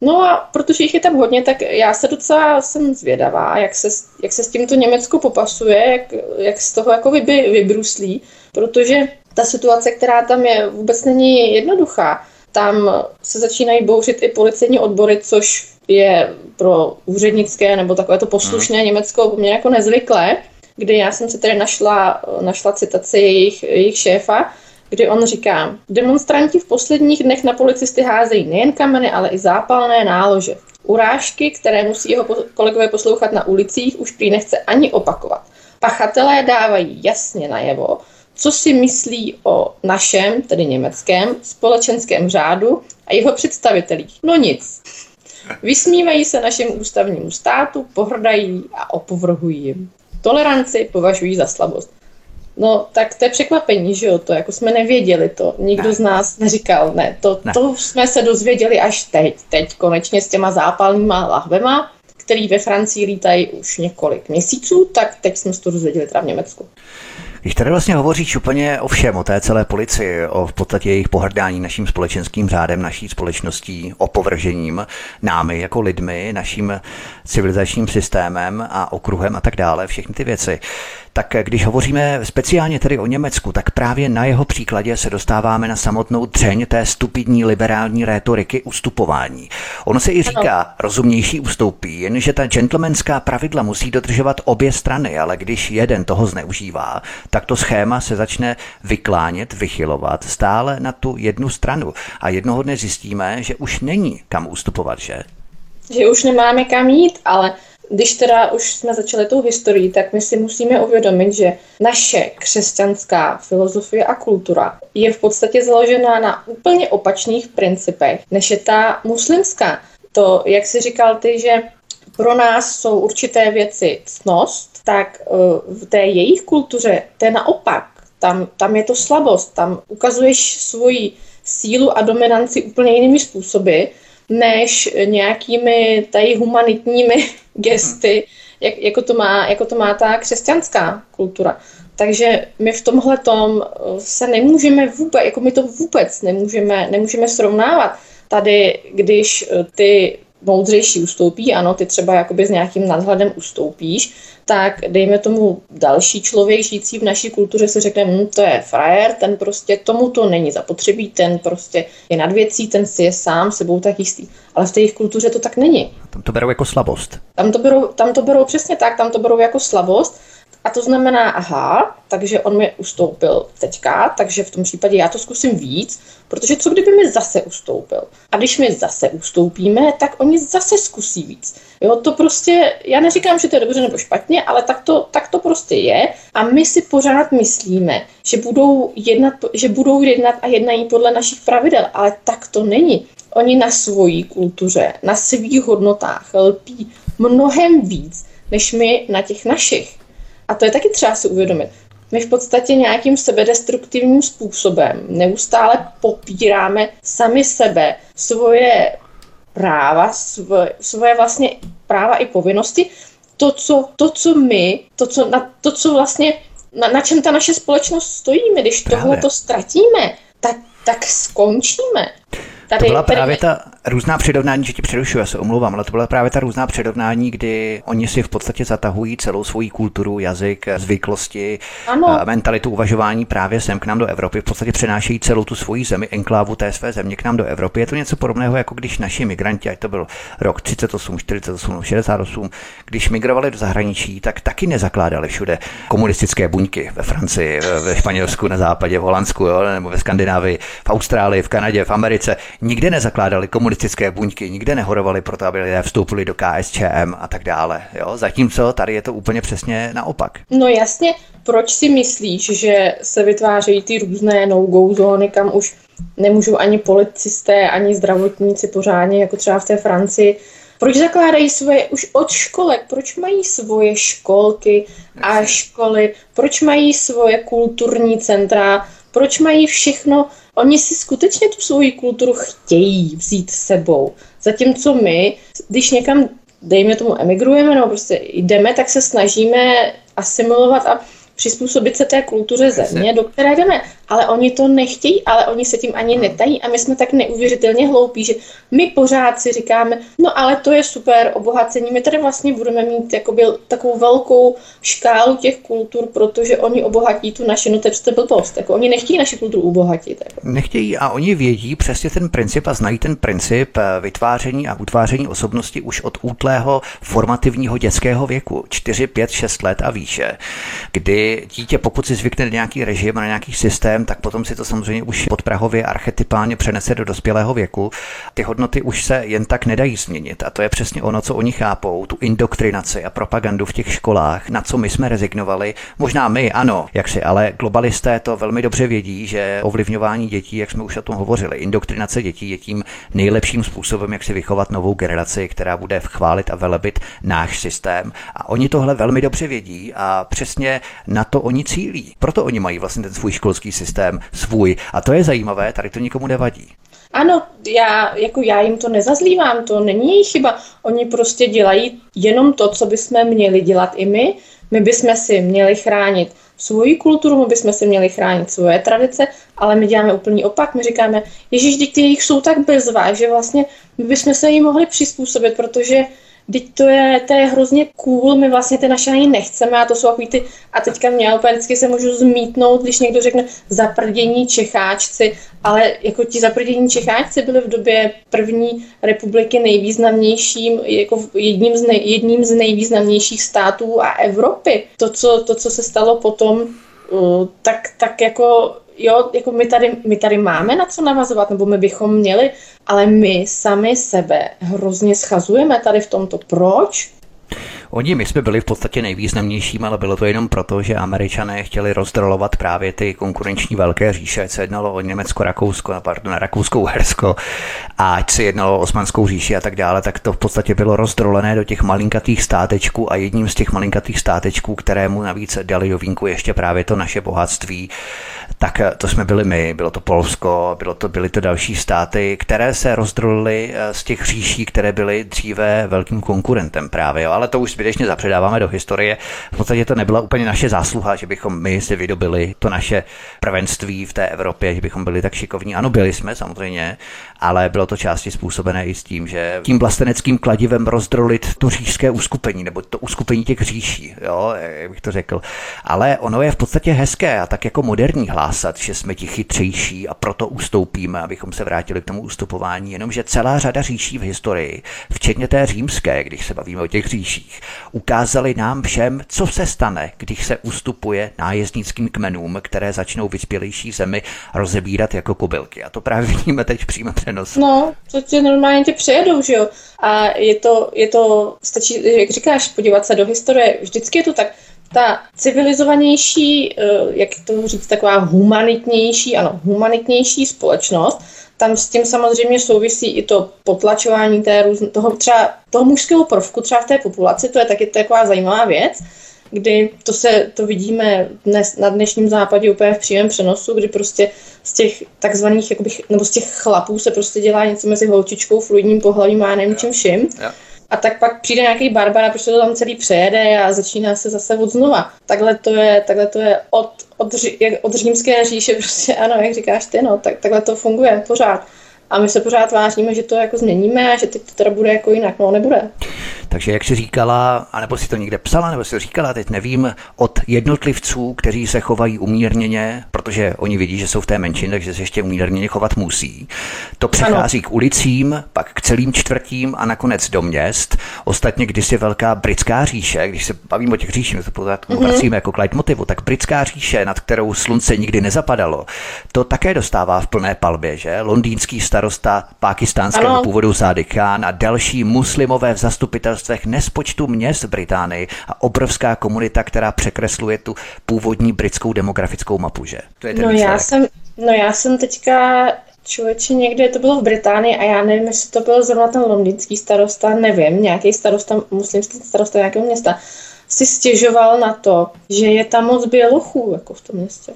No a protože jich je tam hodně, tak já se docela jsem zvědavá, jak se, jak se s tímto Německo popasuje, jak, jak z toho jako vy, vybruslí, protože ta situace, která tam je, vůbec není jednoduchá. Tam se začínají bouřit i policejní odbory, což je pro úřednické nebo takové to poslušné hmm. Německo poměrně jako nezvyklé, kdy já jsem si tady našla, našla citaci jejich, jejich šéfa, kdy on říká, demonstranti v posledních dnech na policisty házejí nejen kameny, ale i zápalné nálože. Urážky, které musí jeho kolegové poslouchat na ulicích, už prý nechce ani opakovat. Pachatelé dávají jasně najevo, co si myslí o našem, tedy německém, společenském řádu a jeho představitelích. No nic. Vysmívají se našemu ústavnímu státu, pohrdají a opovrhují jim. Toleranci považují za slabost. No, tak to je překvapení, že jo, to jako jsme nevěděli to, nikdo ne. z nás neříkal, ne, to, ne. to jsme se dozvěděli až teď, teď konečně s těma zápalnýma lahvema, který ve Francii lítají už několik měsíců, tak teď jsme se to dozvěděli teda v Německu. Když tady vlastně hovoříš úplně o všem, o té celé policii, o v podstatě jejich pohrdání naším společenským řádem, naší společností, opovržením námi jako lidmi, naším civilizačním systémem a okruhem a tak dále, všechny ty věci, tak když hovoříme speciálně tedy o Německu, tak právě na jeho příkladě se dostáváme na samotnou dřeň té stupidní liberální rétoriky ustupování. Ono se i říká, rozumnější ustoupí, jenže ta gentlemanská pravidla musí dodržovat obě strany, ale když jeden toho zneužívá, tak to schéma se začne vyklánět, vychylovat stále na tu jednu stranu. A jednoho dne zjistíme, že už není kam ustupovat, že? Že už nemáme kam jít, ale když teda už jsme začali tou historií, tak my si musíme uvědomit, že naše křesťanská filozofie a kultura je v podstatě založená na úplně opačných principech, než je ta muslimská. To, jak si říkal ty, že pro nás jsou určité věci cnost, tak eh, v té jejich kultuře to je naopak. Tam, tam je to slabost, tam ukazuješ svoji sílu a dominanci úplně jinými způsoby, než nějakými tady humanitními gesty, jak, jako, to má, jako to má ta křesťanská kultura. Takže my v tomhle tom eh, se nemůžeme vůbec, jako my to vůbec nemůžeme, nemůžeme srovnávat. Tady, když eh, ty moudřejší ustoupí, ano, ty třeba jakoby s nějakým nadhledem ustoupíš, tak dejme tomu další člověk žijící v naší kultuře si řekne, hm, to je frajer, ten prostě tomu to není zapotřebí, ten prostě je nad věcí, ten si je sám sebou tak jistý. Ale v té jejich kultuře to tak není. Tam to berou jako slabost. Tam to berou, tam to berou přesně tak, tam to berou jako slabost a to znamená, aha, takže on mi ustoupil teďka, takže v tom případě já to zkusím víc, protože co kdyby mi zase ustoupil? A když mi zase ustoupíme, tak oni zase zkusí víc. Jo, to prostě, já neříkám, že to je dobře nebo špatně, ale tak to, tak to prostě je. A my si pořád myslíme, že budou, jednat, že budou jednat a jednají podle našich pravidel, ale tak to není. Oni na svojí kultuře, na svých hodnotách lpí mnohem víc, než my na těch našich. A to je taky třeba si uvědomit. My v podstatě nějakým sebedestruktivním způsobem neustále popíráme sami sebe, svoje práva, svoje, svoje vlastně práva i povinnosti, to, co, to, co my, to, co, na, to, co vlastně, na, na čem ta naše společnost stojí, my když tohle to ztratíme, tak, tak skončíme. Tady, to byla právě ta různá přirovnání, že ti přerušuju, já se omlouvám, ale to byla právě ta různá přirovnání, kdy oni si v podstatě zatahují celou svoji kulturu, jazyk, zvyklosti, ano. mentalitu uvažování právě sem k nám do Evropy. V podstatě přenášejí celou tu svoji zemi, enklávu té své země k nám do Evropy. Je to něco podobného, jako když naši migranti, ať to byl rok 38, 48, 68, když migrovali do zahraničí, tak taky nezakládali všude komunistické buňky ve Francii, ve Španělsku, na západě, v Holandsku, jo, nebo ve Skandinávii, v Austrálii, v Kanadě, v Americe. Nikde nezakládali komunistické komunistické buňky nikde nehorovaly proto, aby lidé vstoupili do KSČM a tak dále. Jo? Zatímco tady je to úplně přesně naopak. No jasně, proč si myslíš, že se vytvářejí ty různé no-go zóny, kam už nemůžou ani policisté, ani zdravotníci pořádně, jako třeba v té Francii, proč zakládají svoje už od školek? Proč mají svoje školky a školy? Proč mají svoje kulturní centra? Proč mají všechno? Oni si skutečně tu svoji kulturu chtějí vzít sebou. Zatímco my, když někam, dejme tomu, emigrujeme, nebo prostě jdeme, tak se snažíme asimilovat a přizpůsobit se té kultuře země, do které jdeme. Ale oni to nechtějí, ale oni se tím ani netají a my jsme tak neuvěřitelně hloupí, že my pořád si říkáme, no ale to je super obohacení, my tady vlastně budeme mít jakoby takovou velkou škálu těch kultur, protože oni obohatí tu naši, no to je blbost, jako oni nechtějí naši kulturu obohatit. Jako. Nechtějí a oni vědí přesně ten princip a znají ten princip eh, vytváření a utváření osobnosti už od útlého formativního dětského věku, 4, 5, 6 let a výše, kdy dítě, pokud si zvykne na nějaký režim, na nějaký systém, tak potom si to samozřejmě už podprahově archetypálně přenese do dospělého věku. Ty hodnoty už se jen tak nedají změnit. A to je přesně ono, co oni chápou, tu indoktrinaci a propagandu v těch školách, na co my jsme rezignovali. Možná my, ano, jak si, ale globalisté to velmi dobře vědí, že ovlivňování dětí, jak jsme už o tom hovořili, indoktrinace dětí je tím nejlepším způsobem, jak si vychovat novou generaci, která bude chválit a velebit náš systém. A oni tohle velmi dobře vědí a přesně na to oni cílí. Proto oni mají vlastně ten svůj školský systém, svůj. A to je zajímavé, tady to nikomu nevadí. Ano, já, jako já jim to nezazlívám, to není jejich chyba. Oni prostě dělají jenom to, co bychom měli dělat i my. My bychom si měli chránit svoji kulturu, my bychom si měli chránit svoje tradice, ale my děláme úplný opak. My říkáme, ježíš, ty jejich jsou tak bezvá, že vlastně my bychom se jim mohli přizpůsobit, protože Teď to je, to je hrozně cool, my vlastně ty naše ani nechceme a to jsou takový ty, a teďka mě úplně vždycky se můžu zmítnout, když někdo řekne zaprdění Čecháčci, ale jako ti zaprdění Čecháčci byli v době první republiky nejvýznamnějším, jako jedním z, nej, jedním z nejvýznamnějších států a Evropy. To, co, to, co se stalo potom, uh, tak, tak jako jo, jako my tady, my tady máme na co navazovat, nebo my bychom měli, ale my sami sebe hrozně schazujeme tady v tomto. Proč? Oni, my jsme byli v podstatě nejvýznamnějším, ale bylo to jenom proto, že američané chtěli rozdrolovat právě ty konkurenční velké říše, co jednalo o Německo, Rakousko, pardon, Rakouskou Hersko, a ať se jednalo o Osmanskou říši a tak dále, tak to v podstatě bylo rozdrolené do těch malinkatých státečků a jedním z těch malinkatých státečků, kterému navíc dali do vínku ještě právě to naše bohatství, tak to jsme byli my, bylo to Polsko, bylo to, byly to další státy, které se rozdrolily eh, z těch říší, které byly dříve velkým konkurentem právě, jo. Ale to už zbytečně zapředáváme do historie. V podstatě to nebyla úplně naše zásluha, že bychom my si vydobili to naše prvenství v té Evropě, že bychom byli tak šikovní. Ano, byli jsme samozřejmě, ale bylo to části způsobené i s tím, že tím vlasteneckým kladivem rozdrolit to říšské uskupení, nebo to uskupení těch říší, jo, jak bych to řekl. Ale ono je v podstatě hezké a tak jako moderní hlásat, že jsme ti chytřejší a proto ustoupíme, abychom se vrátili k tomu ustupování, jenomže celá řada říší v historii, včetně té římské, když se bavíme o těch říších, ukázali nám všem, co se stane, když se ustupuje nájezdnickým kmenům, které začnou vyspělejší zemi rozebírat jako kobylky. A to právě vidíme teď přímo přenos. No, to tě normálně tě přejedou, že jo? A je to, je to, stačí, jak říkáš, podívat se do historie, vždycky je to tak, ta civilizovanější, eh, jak to říct, taková humanitnější, ano, humanitnější společnost, tam s tím samozřejmě souvisí i to potlačování té růz, toho, třeba, toho mužského prvku třeba v té populaci, to je taky taková zajímavá věc, kdy to se to vidíme dnes, na dnešním západě úplně v přímém přenosu, kdy prostě z těch takzvaných, jakoby, nebo z těch chlapů se prostě dělá něco mezi holčičkou, fluidním pohlavím a nevím čím vším. A tak pak přijde nějaký barbar a prostě to tam celý přejede a začíná se zase od znova. Takhle to je, takhle to je od, od, od římské říše, prostě ano, jak říkáš ty, no, tak, takhle to funguje pořád. A my se pořád vážíme, že to jako změníme a že teď to teda bude jako jinak. No, nebude. Takže jak si říkala, anebo si to někde psala, nebo si to říkala, teď nevím, od jednotlivců, kteří se chovají umírněně, protože oni vidí, že jsou v té menšině, takže se ještě umírněně chovat musí. To přechází ano. k ulicím, pak k celým čtvrtím a nakonec do měst. Ostatně kdysi velká britská říše, když se bavím o těch říších, to pořád mm-hmm. vracíme jako k motivu, tak britská říše, nad kterou slunce nikdy nezapadalo, to také dostává v plné palbě, že? Londýnský starosta pákistánského původu Sády Khan a další muslimové v zastupitelstvech nespočtu měst v Británii a obrovská komunita, která překresluje tu původní britskou demografickou mapu, že? To je ten no, já jsem, no já jsem teďka člověče někde, to bylo v Británii a já nevím, jestli to byl zrovna ten londýnský starosta, nevím, nějaký starosta, muslimský starosta nějakého města, si stěžoval na to, že je tam moc bělochů jako v tom městě.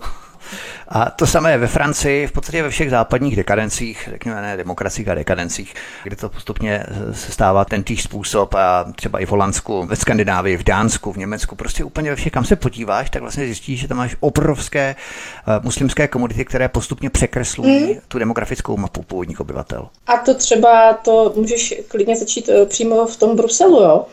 A to samé ve Francii, v podstatě ve všech západních dekadencích, řekněme ne demokracích a dekadencích, kde to postupně se stává ten týž způsob a třeba i v Holandsku, ve Skandinávii, v Dánsku, v Německu, prostě úplně ve všech, kam se podíváš, tak vlastně zjistíš, že tam máš obrovské uh, muslimské komunity, které postupně překreslují mm. tu demografickou mapu původních obyvatel. A to třeba, to můžeš klidně začít uh, přímo v tom Bruselu, jo?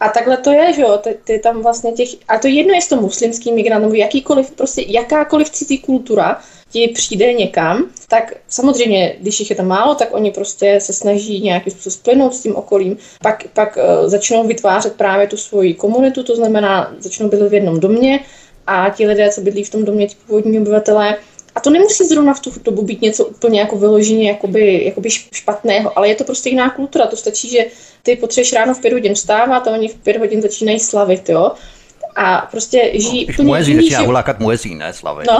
A takhle to je, že jo, ty, ty tam vlastně těch, a to jedno je to muslimský migrant, nebo jakýkoliv, prostě jakákoliv cizí kultura ti přijde někam, tak samozřejmě, když jich je tam málo, tak oni prostě se snaží nějakým způsobem splynout s tím okolím, pak, pak uh, začnou vytvářet právě tu svoji komunitu, to znamená, začnou bydlet v jednom domě a ti lidé, co bydlí v tom domě, ti původní obyvatelé, a to nemusí zrovna v tu dobu být něco úplně jako vyloženě jakoby, jakoby špatného, ale je to prostě jiná kultura. To stačí, že ty potřebuješ ráno v pět hodin vstávat a oni v pět hodin začínají slavit, jo. A prostě žijí no, úplně jiný život. hulákat muezín, ne slavit. No.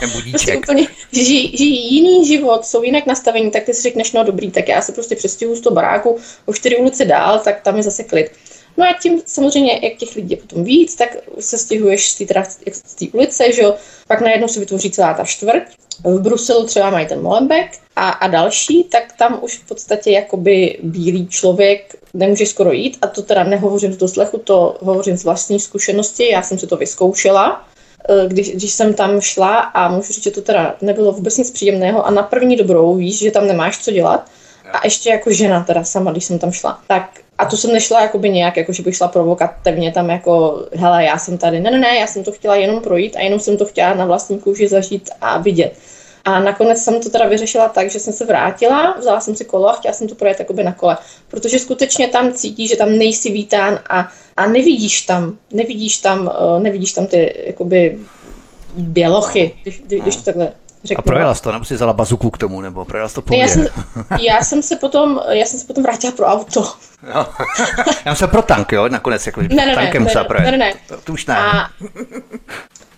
prostě úplně žijí, žijí, jiný život, jsou jinak nastavení, tak ty si řekneš, no dobrý, tak já se prostě přestěhuju z toho baráku o čtyři ulice dál, tak tam je zase klid. No a tím samozřejmě, jak těch lidí je potom víc, tak se stěhuješ z té ulice, že jo, pak najednou se vytvoří celá ta čtvrť. V Bruselu třeba mají ten Molenbeek a, a další, tak tam už v podstatě jakoby bílý člověk nemůže skoro jít. A to teda nehovořím z doslechu, to hovořím z vlastní zkušenosti, já jsem si to vyzkoušela, eh, když, když jsem tam šla a můžu říct, že to teda nebylo vůbec nic příjemného. A na první dobrou víš, že tam nemáš co dělat a ještě jako žena teda sama, když jsem tam šla, tak a to jsem nešla jakoby nějak, jako že bych šla provokativně tam jako, hele, já jsem tady, ne, ne, ne, já jsem to chtěla jenom projít a jenom jsem to chtěla na vlastní kůži zažít a vidět. A nakonec jsem to teda vyřešila tak, že jsem se vrátila, vzala jsem si kolo a chtěla jsem to projet jakoby na kole. Protože skutečně tam cítí, že tam nejsi vítán a, a nevidíš tam, nevidíš tam, uh, nevidíš tam ty jakoby bělochy, když, když to takhle řeknu. A projela jsi to, nebo si vzala bazuku k tomu, nebo projela jsi to po já jsem, já jsem, se potom, já jsem se potom vrátila pro auto. Jo. já jsem pro tank, jo, nakonec, jako ne, ne, tankem ne, musela projet. Ne, ne, ne. To, to už ne. A,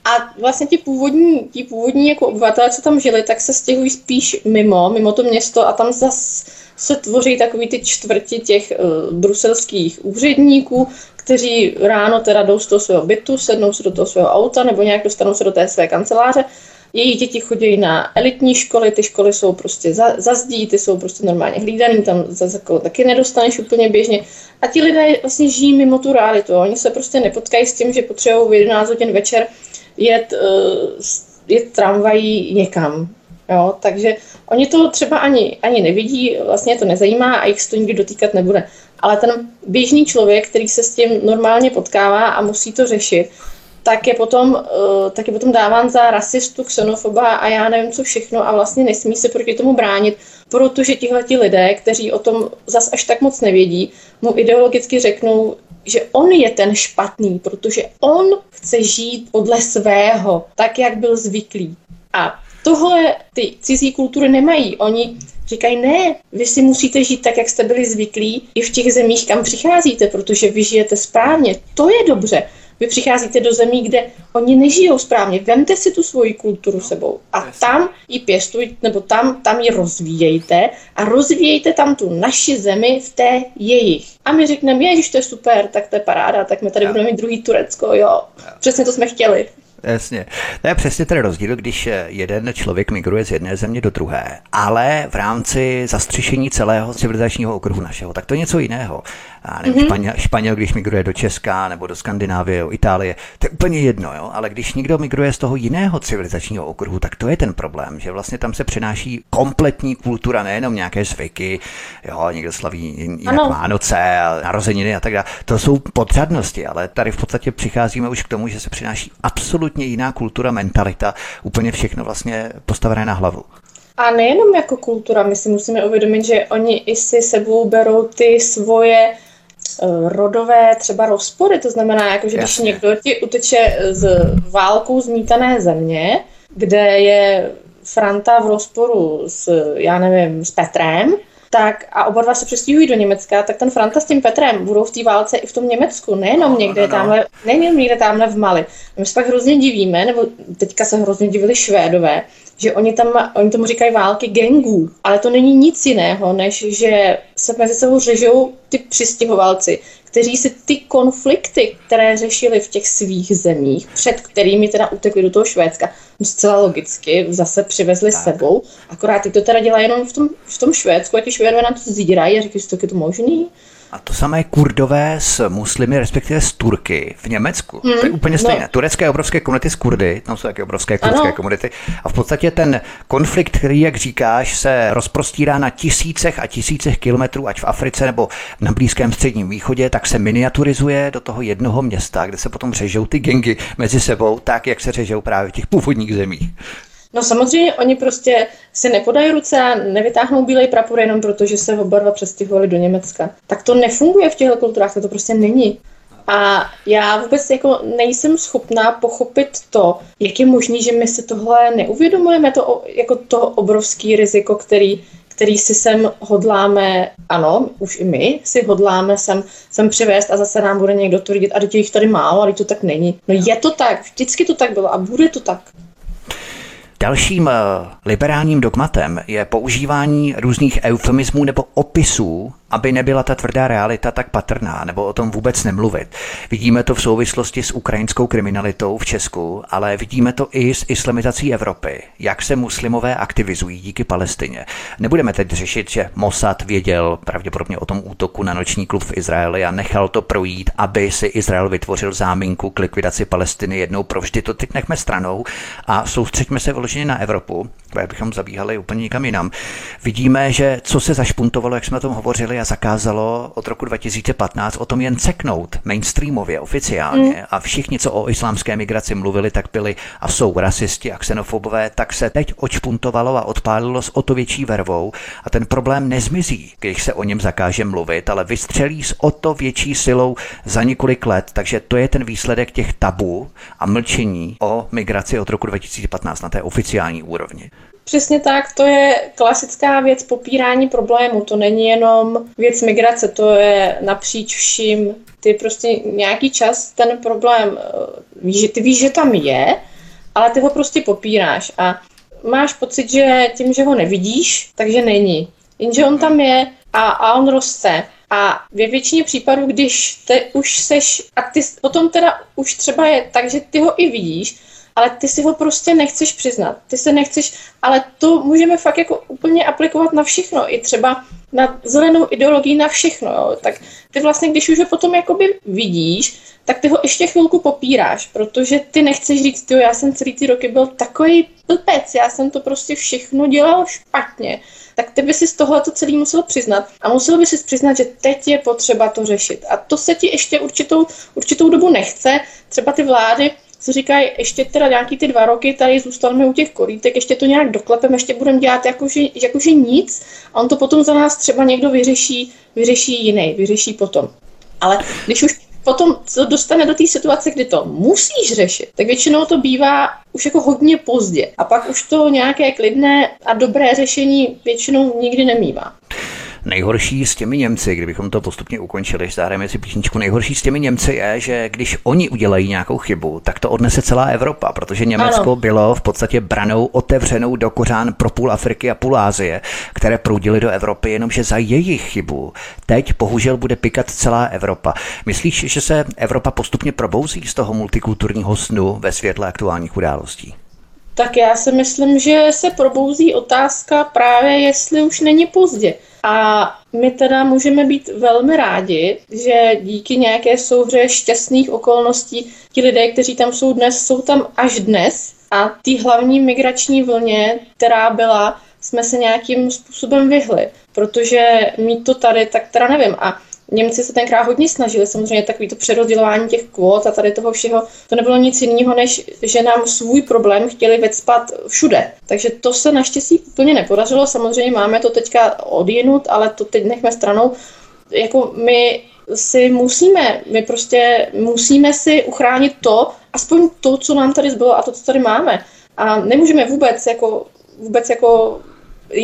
a vlastně ti původní, ti původní jako obyvatelé, co tam žili, tak se stěhují spíš mimo, mimo to město a tam zase se tvoří takový ty čtvrti těch uh, bruselských úředníků, kteří ráno teda jdou z toho svého bytu, sednou se do toho svého auta nebo nějak dostanou se do té své kanceláře její děti chodí na elitní školy, ty školy jsou prostě za, za zdí, ty jsou prostě normálně hlídaný, tam za, za taky nedostaneš úplně běžně. A ti lidé vlastně žijí mimo tu realitu. Oni se prostě nepotkají s tím, že potřebují v 11 hodin večer jet, uh, jet tramvají někam. Jo, takže oni to třeba ani, ani nevidí, vlastně to nezajímá a jich se to nikdy dotýkat nebude. Ale ten běžný člověk, který se s tím normálně potkává a musí to řešit, tak je potom, uh, tak je potom dáván za rasistu, xenofoba a já nevím co všechno a vlastně nesmí se proti tomu bránit, protože tihleti lidé, kteří o tom zas až tak moc nevědí, mu ideologicky řeknou, že on je ten špatný, protože on chce žít podle svého, tak, jak byl zvyklý. A tohle ty cizí kultury nemají. Oni říkají, ne, vy si musíte žít tak, jak jste byli zvyklí i v těch zemích, kam přicházíte, protože vy žijete správně. To je dobře. Vy přicházíte do zemí, kde oni nežijou správně. Vemte si tu svoji kulturu sebou a tam ji pěstujte, nebo tam, tam ji rozvíjejte a rozvíjejte tam tu naši zemi v té jejich. A my řekneme, že to je super, tak to je paráda, tak my tady budeme mít druhý Turecko, jo. Přesně to jsme chtěli. Jasně. To je přesně ten rozdíl, když jeden člověk migruje z jedné země do druhé, ale v rámci zastřešení celého civilizačního okruhu našeho, tak to je něco jiného. A nevím, mm-hmm. Španěl, Španěl, když migruje do Česka nebo do Skandinávie, do Itálie, to je úplně jedno, jo? ale když někdo migruje z toho jiného civilizačního okruhu, tak to je ten problém, že vlastně tam se přenáší kompletní kultura, nejenom nějaké zvyky, jo, někdo slaví jinak Vánoce a narozeniny a tak dále. To jsou podřadnosti, ale tady v podstatě přicházíme už k tomu, že se přináší absolutně jiná kultura, mentalita, úplně všechno vlastně postavené na hlavu. A nejenom jako kultura, my si musíme uvědomit, že oni i si sebou berou ty svoje rodové třeba rozpory, to znamená, jako, že když někdo ti uteče z válkou zmítané země, kde je Franta v rozporu s, já nevím, s Petrem, tak a oba dva se přestěhují do Německa, tak ten Franta s tím Petrem budou v té válce i v tom Německu, nejenom no, někde no, no. tamhle, nejenom někde tamhle v Mali. My se pak hrozně divíme, nebo teďka se hrozně divili Švédové, že oni tam, oni tomu říkají války gangů, ale to není nic jiného, než že se mezi sebou řežou ty přistěhovalci, kteří si ty konflikty, které řešili v těch svých zemích, před kterými teda utekli do toho Švédska, no zcela logicky zase přivezli tak. sebou, akorát ty to teda dělají jenom v tom, v tom Švédsku a ti Švédové na to zírají a říkají, že to je to možný. A to samé kurdové s muslimy, respektive s Turky v Německu. Hmm. To je úplně stejné. No. Turecké obrovské komunity s Kurdy, tam jsou také obrovské kurdské ano. komunity. A v podstatě ten konflikt, který, jak říkáš, se rozprostírá na tisícech a tisícech kilometrů, ať v Africe nebo na Blízkém středním východě, tak se miniaturizuje do toho jednoho města, kde se potom řežou ty gengy mezi sebou, tak jak se řežou právě v těch původních zemích. No samozřejmě oni prostě si nepodají ruce a nevytáhnou bílej prapor jenom proto, že se oba dva přestěhovali do Německa. Tak to nefunguje v těchto kulturách, to, to prostě není. A já vůbec jako nejsem schopná pochopit to, jak je možné, že my si tohle neuvědomujeme, to jako to obrovský riziko, který, který si sem hodláme, ano, už i my si hodláme sem, sem přivést a zase nám bude někdo tvrdit, a do těch tady málo, ale to tak není. No je to tak, vždycky to tak bylo a bude to tak. Dalším eh, liberálním dogmatem je používání různých eufemismů nebo opisů aby nebyla ta tvrdá realita tak patrná, nebo o tom vůbec nemluvit. Vidíme to v souvislosti s ukrajinskou kriminalitou v Česku, ale vidíme to i s islamizací Evropy, jak se muslimové aktivizují díky Palestině. Nebudeme teď řešit, že Mossad věděl pravděpodobně o tom útoku na noční klub v Izraeli a nechal to projít, aby si Izrael vytvořil záminku k likvidaci Palestiny jednou provždy. To teď nechme stranou a soustřeďme se vyloženě na Evropu, bychom zabíhali úplně někam jinam. Vidíme, že co se zašpuntovalo, jak jsme o tom hovořili, a zakázalo od roku 2015 o tom jen ceknout mainstreamově, oficiálně. Mm. A všichni, co o islámské migraci mluvili, tak byli a jsou rasisti a xenofobové, tak se teď očpuntovalo a odpálilo s o to větší vervou a ten problém nezmizí, když se o něm zakáže mluvit, ale vystřelí s o to větší silou za několik let. Takže to je ten výsledek těch tabu a mlčení o migraci od roku 2015 na té oficiální úrovni. Přesně tak, to je klasická věc popírání problému. To není jenom věc migrace, to je napříč vším. Ty prostě nějaký čas ten problém, eh, víš, že ty víš, že tam je, ale ty ho prostě popíráš a máš pocit, že tím, že ho nevidíš, takže není. Jenže on tam je a, a on roste. A ve většině případů, když te už seš, a ty potom teda už třeba je tak, že ty ho i vidíš, ale ty si ho prostě nechceš přiznat. Ty se nechceš, ale to můžeme fakt jako úplně aplikovat na všechno, i třeba na zelenou ideologii na všechno. Jo. Tak ty vlastně, když už ho potom jakoby vidíš, tak ty ho ještě chvilku popíráš, protože ty nechceš říct, jo, já jsem celý ty roky byl takový blbec, já jsem to prostě všechno dělal špatně tak ty by si z tohle to celý musel přiznat a musel by si přiznat, že teď je potřeba to řešit. A to se ti ještě určitou, určitou dobu nechce. Třeba ty vlády si říkají, ještě teda nějaký ty dva roky tady zůstaneme u těch korítek, ještě to nějak doklepeme, ještě budeme dělat jakože, jakože nic a on to potom za nás třeba někdo vyřeší, vyřeší jiný, vyřeší potom. Ale když už potom to dostane do té situace, kdy to musíš řešit, tak většinou to bývá už jako hodně pozdě. A pak už to nějaké klidné a dobré řešení většinou nikdy nemývá. Nejhorší s těmi Němci, kdybychom to postupně ukončili, zahrajeme si písničku, nejhorší s těmi Němci je, že když oni udělají nějakou chybu, tak to odnese celá Evropa, protože Německo ano. bylo v podstatě branou otevřenou do kořán pro půl Afriky a půl Ázie, které proudily do Evropy, jenomže za jejich chybu teď bohužel bude pikat celá Evropa. Myslíš, že se Evropa postupně probouzí z toho multikulturního snu ve světle aktuálních událostí? Tak já si myslím, že se probouzí otázka právě, jestli už není pozdě. A my teda můžeme být velmi rádi, že díky nějaké souhře šťastných okolností ti lidé, kteří tam jsou dnes, jsou tam až dnes a ty hlavní migrační vlně, která byla, jsme se nějakým způsobem vyhli, protože mít to tady, tak teda nevím. A Němci se tenkrát hodně snažili, samozřejmě takový to přerozdělování těch kvót a tady toho všeho, to nebylo nic jiného, než že nám svůj problém chtěli vecpat všude. Takže to se naštěstí úplně nepodařilo, samozřejmě máme to teďka odjinut, ale to teď nechme stranou. Jako my si musíme, my prostě musíme si uchránit to, aspoň to, co nám tady zbylo a to, co tady máme. A nemůžeme vůbec jako vůbec jako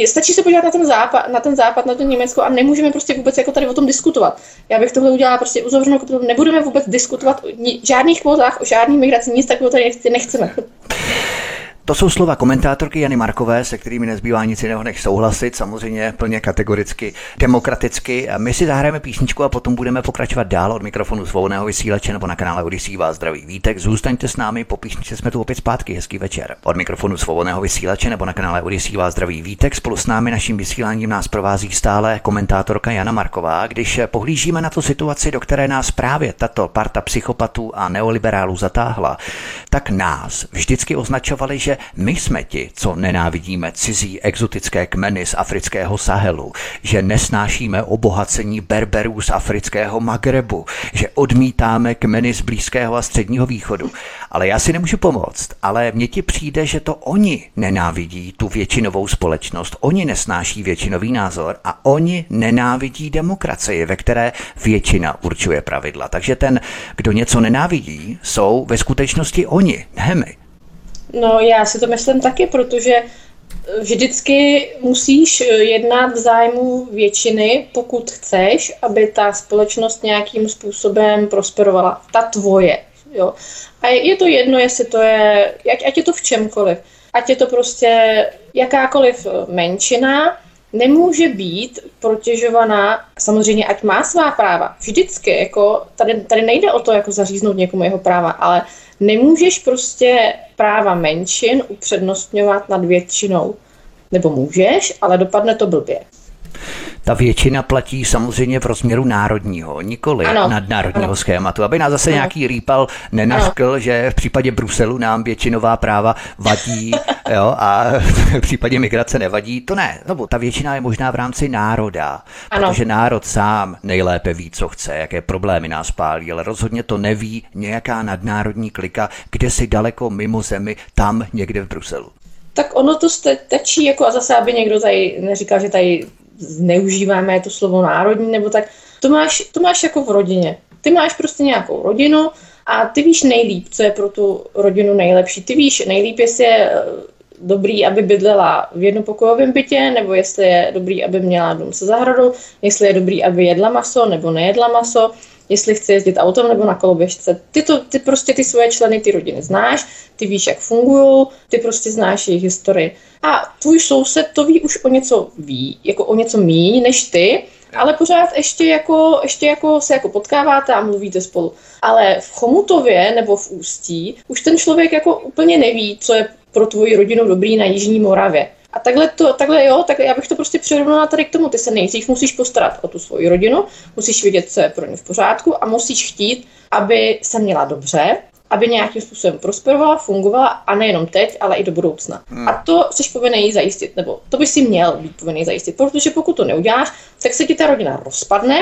stačí se podívat na ten, západ, na ten západ, na to Německo a nemůžeme prostě vůbec jako tady o tom diskutovat. Já bych tohle udělala prostě uzavřenou nebudeme vůbec diskutovat o žádných kvótách, o žádných migraci, nic takového tady nechceme. To jsou slova komentátorky Jany Markové, se kterými nezbývá nic jiného než souhlasit, samozřejmě plně kategoricky, demokraticky. My si zahrajeme písničku a potom budeme pokračovat dál od mikrofonu svobodného vysílače nebo na kanále Odisí vás zdraví vítek. Zůstaňte s námi, po písničce jsme tu opět zpátky, hezký večer. Od mikrofonu svobodného vysílače nebo na kanále Odisí vás zdraví vítek. Spolu s námi naším vysíláním nás provází stále komentátorka Jana Marková. Když pohlížíme na tu situaci, do které nás právě tato parta psychopatů a neoliberálů zatáhla, tak nás vždycky označovali, že my jsme ti, co nenávidíme cizí exotické kmeny z afrického Sahelu, že nesnášíme obohacení berberů z afrického Magrebu, že odmítáme kmeny z Blízkého a Středního východu. Ale já si nemůžu pomoct, ale mně ti přijde, že to oni nenávidí tu většinovou společnost, oni nesnáší většinový názor a oni nenávidí demokracii, ve které většina určuje pravidla. Takže ten, kdo něco nenávidí, jsou ve skutečnosti oni, ne my. No já si to myslím taky, protože vždycky musíš jednat v zájmu většiny, pokud chceš, aby ta společnost nějakým způsobem prosperovala. Ta tvoje. Jo. A je to jedno, jestli to je, ať, je to v čemkoliv. Ať je to prostě jakákoliv menšina, nemůže být protěžovaná, samozřejmě ať má svá práva, vždycky, jako tady, tady nejde o to, jako zaříznout někomu jeho práva, ale nemůžeš prostě práva menšin upřednostňovat nad většinou. Nebo můžeš, ale dopadne to blbě. Ta většina platí samozřejmě v rozměru národního, nikoli ano. nadnárodního ano. schématu. Aby nás zase ano. nějaký rýpal nenaškl, ano. že v případě Bruselu nám většinová práva vadí jo, a v případě migrace nevadí. To ne, no, ta většina je možná v rámci národa, ano. protože národ sám nejlépe ví, co chce, jaké problémy nás pálí, ale rozhodně to neví nějaká nadnárodní klika, kde si daleko mimo zemi, tam někde v Bruselu tak ono to stačí, jako a zase, aby někdo tady neříkal, že tady zneužíváme to slovo národní, nebo tak, to máš, to máš jako v rodině. Ty máš prostě nějakou rodinu a ty víš nejlíp, co je pro tu rodinu nejlepší. Ty víš nejlíp, jestli je eh, dobrý, aby bydlela v jednopokojovém bytě, nebo jestli je dobrý, aby měla dům se zahradou, jestli je dobrý, aby jedla maso nebo nejedla maso jestli chce jezdit autem nebo na koloběžce. Ty, to, ty prostě ty svoje členy ty rodiny znáš, ty víš, jak fungují, ty prostě znáš jejich historii. A tvůj soused to ví už o něco ví, jako o něco míň než ty, ale pořád ještě jako, ještě jako se jako potkáváte a mluvíte spolu. Ale v Chomutově nebo v Ústí už ten člověk jako úplně neví, co je pro tvoji rodinu dobrý na Jižní Moravě. A takhle, to, takhle jo, takhle já bych to prostě přirovnala tady k tomu. Ty se nejdřív musíš postarat o tu svoji rodinu, musíš vidět, co je pro ně v pořádku a musíš chtít, aby se měla dobře, aby nějakým způsobem prosperovala, fungovala a nejenom teď, ale i do budoucna. Hmm. A to jsi povinný zajistit, nebo to by si měl být povinný zajistit, protože pokud to neuděláš, tak se ti ta rodina rozpadne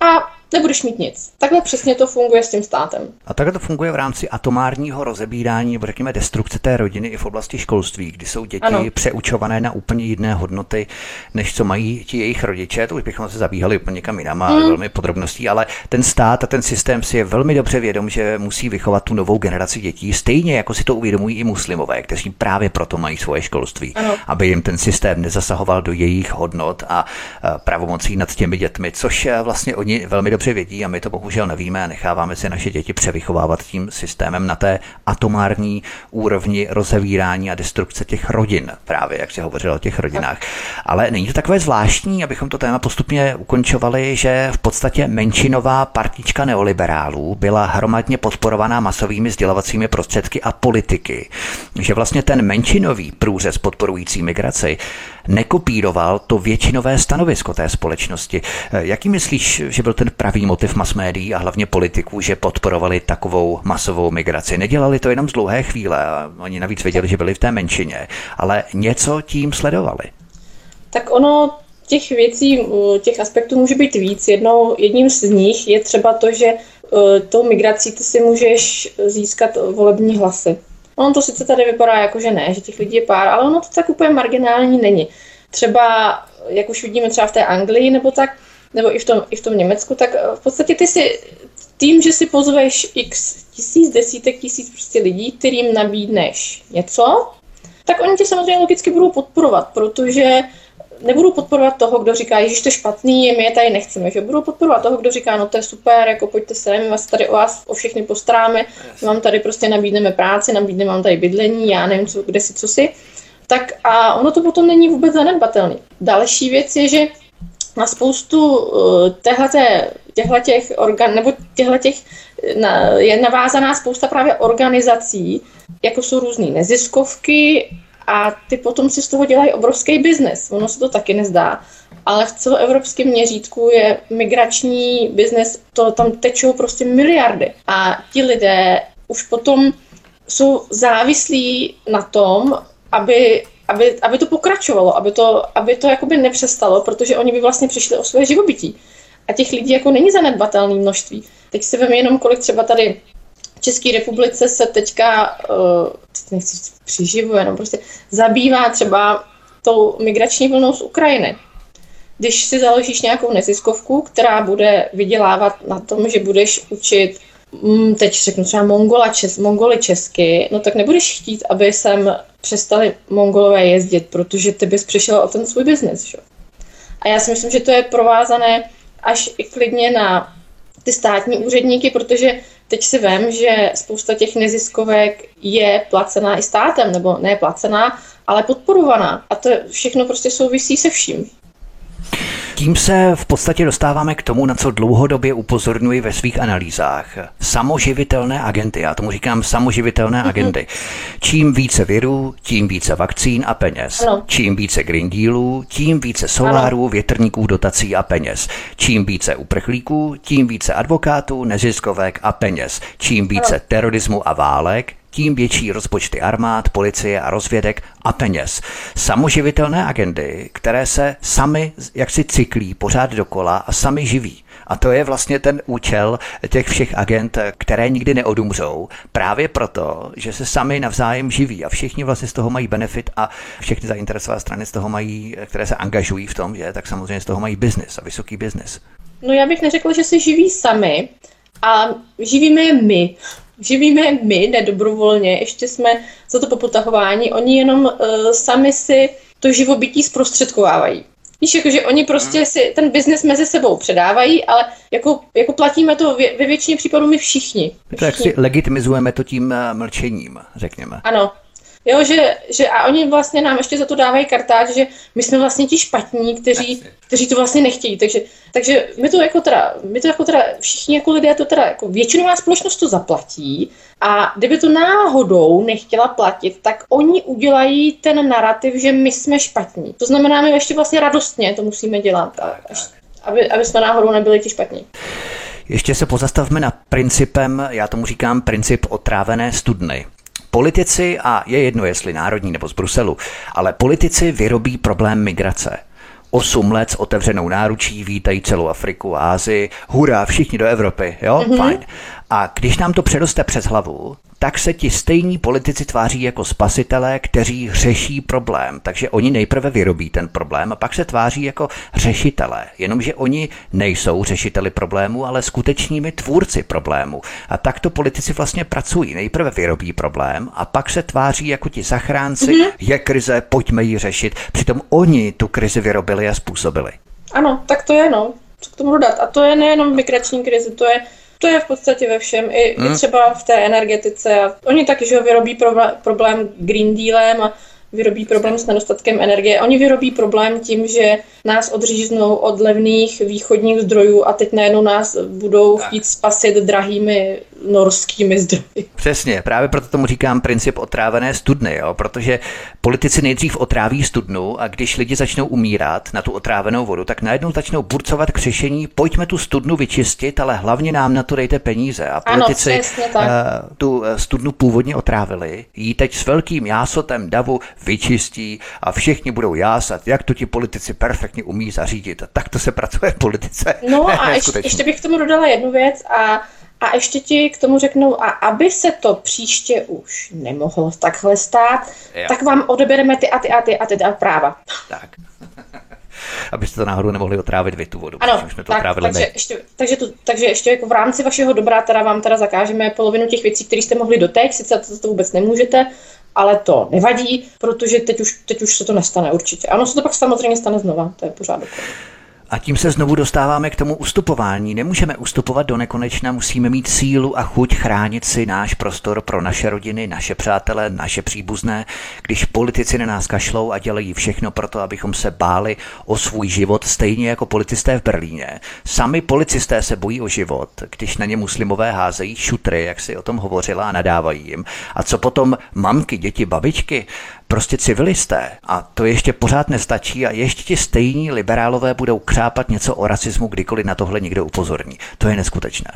a nebudeš mít nic. Takhle přesně to funguje s tím státem. A takhle to funguje v rámci atomárního rozebírání, nebo řekněme destrukce té rodiny i v oblasti školství, kdy jsou děti ano. přeučované na úplně jiné hodnoty, než co mají ti jejich rodiče. To už bychom se zabíhali úplně někam jinam a hmm. velmi podrobností, ale ten stát a ten systém si je velmi dobře vědom, že musí vychovat tu novou generaci dětí, stejně jako si to uvědomují i muslimové, kteří právě proto mají svoje školství, ano. aby jim ten systém nezasahoval do jejich hodnot a pravomocí nad těmi dětmi, což vlastně oni velmi dobře vědí a my to bohužel nevíme a necháváme si naše děti převychovávat tím systémem na té atomární úrovni rozevírání a destrukce těch rodin, právě jak se hovořilo o těch rodinách. Ale není to takové zvláštní, abychom to téma postupně ukončovali, že v podstatě menšinová partička neoliberálů byla hromadně podporovaná masovými sdělovacími prostředky a politiky, že vlastně ten menšinový průřez podporující migraci nekopíroval to většinové stanovisko té společnosti. Jaký myslíš, že byl ten pravý motiv mass médií a hlavně politiků, že podporovali takovou masovou migraci? Nedělali to jenom z dlouhé chvíle oni navíc věděli, že byli v té menšině, ale něco tím sledovali. Tak ono těch věcí, těch aspektů může být víc. Jednou, jedním z nich je třeba to, že e, tou migrací ty si můžeš získat volební hlasy. Ono to sice tady vypadá jako, že ne, že těch lidí je pár, ale ono to tak úplně marginální není. Třeba, jak už vidíme třeba v té Anglii nebo tak, nebo i v tom, i v tom Německu, tak v podstatě ty si tím, že si pozveš x tisíc, desítek tisíc prostě lidí, kterým nabídneš něco, tak oni tě samozřejmě logicky budou podporovat, protože nebudou podporovat toho, kdo říká, že to je špatný, my je tady nechceme, že budou podporovat toho, kdo říká, no to je super, jako pojďte se, my vás tady o vás o všechny postaráme, my vám tady prostě nabídneme práci, nabídneme vám tady bydlení, já nevím, co, kde si, co si. Tak a ono to potom není vůbec zanedbatelné. Další věc je, že na spoustu uh, těchto těch organ, nebo těchto těch, na, je navázaná spousta právě organizací, jako jsou různé neziskovky a ty potom si z toho dělají obrovský biznes. Ono se to taky nezdá. Ale v celoevropském měřítku je migrační biznes, to tam tečou prostě miliardy. A ti lidé už potom jsou závislí na tom, aby, aby, aby to pokračovalo, aby to, aby to jakoby nepřestalo, protože oni by vlastně přišli o své živobytí. A těch lidí jako není zanedbatelné množství. Teď si veme jenom, kolik třeba tady České republice se teďka, uh, nechci přiživuje, no prostě zabývá třeba tou migrační vlnou z Ukrajiny. Když si založíš nějakou neziskovku, která bude vydělávat na tom, že budeš učit mm, teď řeknu třeba Mongola, čes, Mongoly česky, no tak nebudeš chtít, aby sem přestali Mongolové jezdit, protože ty bys přišel o ten svůj biznis. A já si myslím, že to je provázané až i klidně na ty státní úředníky, protože teď si vím, že spousta těch neziskovek je placená i státem, nebo ne placená, ale podporovaná. A to všechno prostě souvisí se vším. Tím se v podstatě dostáváme k tomu, na co dlouhodobě upozorňuji ve svých analýzách. Samoživitelné agenty, já tomu říkám samoživitelné mm-hmm. agendy. Čím více virů, tím více vakcín a peněz. Ano. Čím více Green Dealů, tím více solárů, ano. větrníků, dotací a peněz. Čím více uprchlíků, tím více advokátů, neziskovek a peněz. Čím více ano. terorismu a válek, tím větší rozpočty armád, policie a rozvědek a peněz. Samoživitelné agendy, které se sami jaksi cyklí pořád dokola a sami živí. A to je vlastně ten účel těch všech agent, které nikdy neodumřou, právě proto, že se sami navzájem živí a všichni vlastně z toho mají benefit a všechny zainteresované strany z toho mají, které se angažují v tom, že tak samozřejmě z toho mají biznis a vysoký biznis. No já bych neřekla, že se živí sami, a živíme je my živíme my nedobrovolně, ještě jsme za to popotahování, oni jenom uh, sami si to živobytí zprostředkovávají. Víš, jakože oni prostě hmm. si ten biznes mezi sebou předávají, ale jako, jako platíme to ve, ve většině případů my všichni. všichni. To jak si legitimizujeme to tím eh, mlčením, řekněme. Ano, Jo, že, že a oni vlastně nám ještě za to dávají kartáč, že my jsme vlastně ti špatní, kteří, kteří to vlastně nechtějí. Takže, takže my to jako teda, my to jako teda, všichni jako lidé to teda, jako většinová společnost to zaplatí a kdyby to náhodou nechtěla platit, tak oni udělají ten narrativ, že my jsme špatní. To znamená, my ještě vlastně radostně to musíme dělat, tak, až, aby, aby jsme náhodou nebyli ti špatní. Ještě se pozastavme na principem, já tomu říkám princip otrávené studny. Politici, a je jedno jestli národní nebo z Bruselu, ale politici vyrobí problém migrace. 8 let s otevřenou náručí, vítají celou Afriku, Ázii, hurá, všichni do Evropy, jo, mm-hmm. fajn. A když nám to přeroste přes hlavu, tak se ti stejní politici tváří jako spasitelé, kteří řeší problém. Takže oni nejprve vyrobí ten problém a pak se tváří jako řešitelé. Jenomže oni nejsou řešiteli problému, ale skutečnými tvůrci problému. A takto politici vlastně pracují. Nejprve vyrobí problém a pak se tváří jako ti zachránci. Mm-hmm. Je krize, pojďme ji řešit. Přitom oni tu krizi vyrobili a způsobili. Ano, tak to je, no. Co k tomu dodat? A to je nejenom migrační krize, to je to je v podstatě ve všem, i, hmm. i třeba v té energetice. Oni taky, že vyrobí problém Green Dealem a vyrobí problém s nedostatkem energie. Oni vyrobí problém tím, že nás odříznou od levných východních zdrojů a teď najednou nás budou chtít spasit drahými norskými zdroji. Přesně, právě proto tomu říkám princip otrávené studny, jo? protože politici nejdřív otráví studnu a když lidi začnou umírat na tu otrávenou vodu, tak najednou začnou burcovat k řešení, pojďme tu studnu vyčistit, ale hlavně nám na to dejte peníze. A politici ano, uh, tu eh, studnu původně otrávili, jí teď s velkým jásotem davu vyčistí a všichni budou jásat, jak to ti politici perfektně umí zařídit. A tak to se pracuje v politice. No a ještě, ještě bych k tomu dodala jednu věc a a ještě ti k tomu řeknu, a aby se to příště už nemohlo takhle stát, jo. tak vám odebereme ty a ty a ty a ty a práva. Tak. Abyste to náhodou nemohli otrávit vy tu vodu. Ano, jsme to tak, takže, ještě, takže, to, takže ještě jako v rámci vašeho dobrá teda vám teda zakážeme polovinu těch věcí, které jste mohli doteď, sice to, to vůbec nemůžete, ale to nevadí, protože teď už, teď už se to nestane určitě. Ano, se to pak samozřejmě stane znova, to je pořád dokonce. A tím se znovu dostáváme k tomu ustupování. Nemůžeme ustupovat do nekonečna, musíme mít sílu a chuť chránit si náš prostor pro naše rodiny, naše přátele, naše příbuzné, když politici na nás kašlou a dělají všechno pro to, abychom se báli o svůj život, stejně jako policisté v Berlíně. Sami policisté se bojí o život, když na ně muslimové házejí šutry, jak si o tom hovořila a nadávají jim. A co potom mamky, děti, babičky? Prostě civilisté. A to ještě pořád nestačí a ještě ti stejní liberálové budou křápat něco o rasismu, kdykoliv na tohle někdo upozorní. To je neskutečné.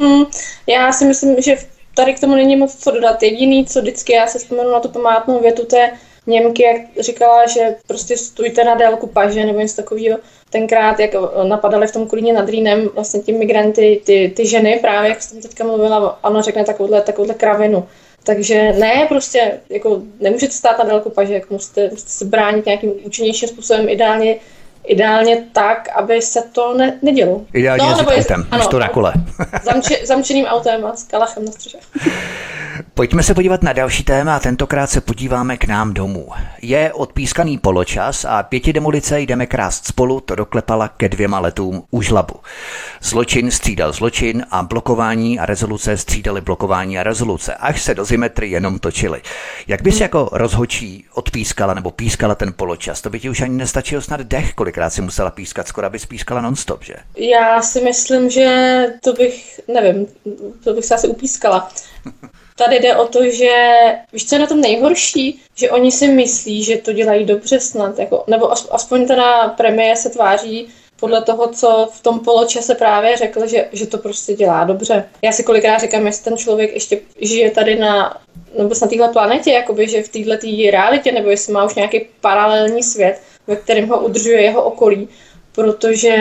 Hmm, já si myslím, že tady k tomu není moc co dodat. Jediný, co vždycky já se vzpomenu na tu památnou větu té Němky, jak říkala, že prostě stůjte na délku paže nebo něco takového. Tenkrát, jak napadali v tom Kulíně nad Rýnem vlastně ti migranty, ty, ty ženy, právě jak jsem teďka mluvila, ano, řekne takovouhle, takovouhle kravinu. Takže ne, prostě jako nemůžete stát na daleko paže, jako musíte, musíte se bránit nějakým účinnějším způsobem, ideálně Ideálně tak, aby se to ne, nedělo. Ideálně no, nebo autem, ano, to na kole. zamče, zamčeným autem a s kalachem na střeše. Pojďme se podívat na další téma a tentokrát se podíváme k nám domů. Je odpískaný poločas a pěti demolice jdeme krást spolu, to doklepala ke dvěma letům u žlabu. Zločin střídal zločin a blokování a rezoluce střídali blokování a rezoluce, až se dozimetry jenom točily. Jak bys jako rozhočí odpískala nebo pískala ten poločas? To by ti už ani nestačilo snad dech, kolikrát si musela pískat, skoro bys pískala nonstop, že? Já si myslím, že to bych, nevím, to bych se asi upískala. Tady jde o to, že víš, co je na tom nejhorší? Že oni si myslí, že to dělají dobře snad, jako, nebo aspoň teda premiér se tváří podle toho, co v tom poločase právě řekl, že, že to prostě dělá dobře. Já si kolikrát říkám, jestli ten člověk ještě žije tady na, nebo na téhle planetě, jakoby, že v této realitě, nebo jestli má už nějaký paralelní svět, ve kterém ho udržuje jeho okolí, protože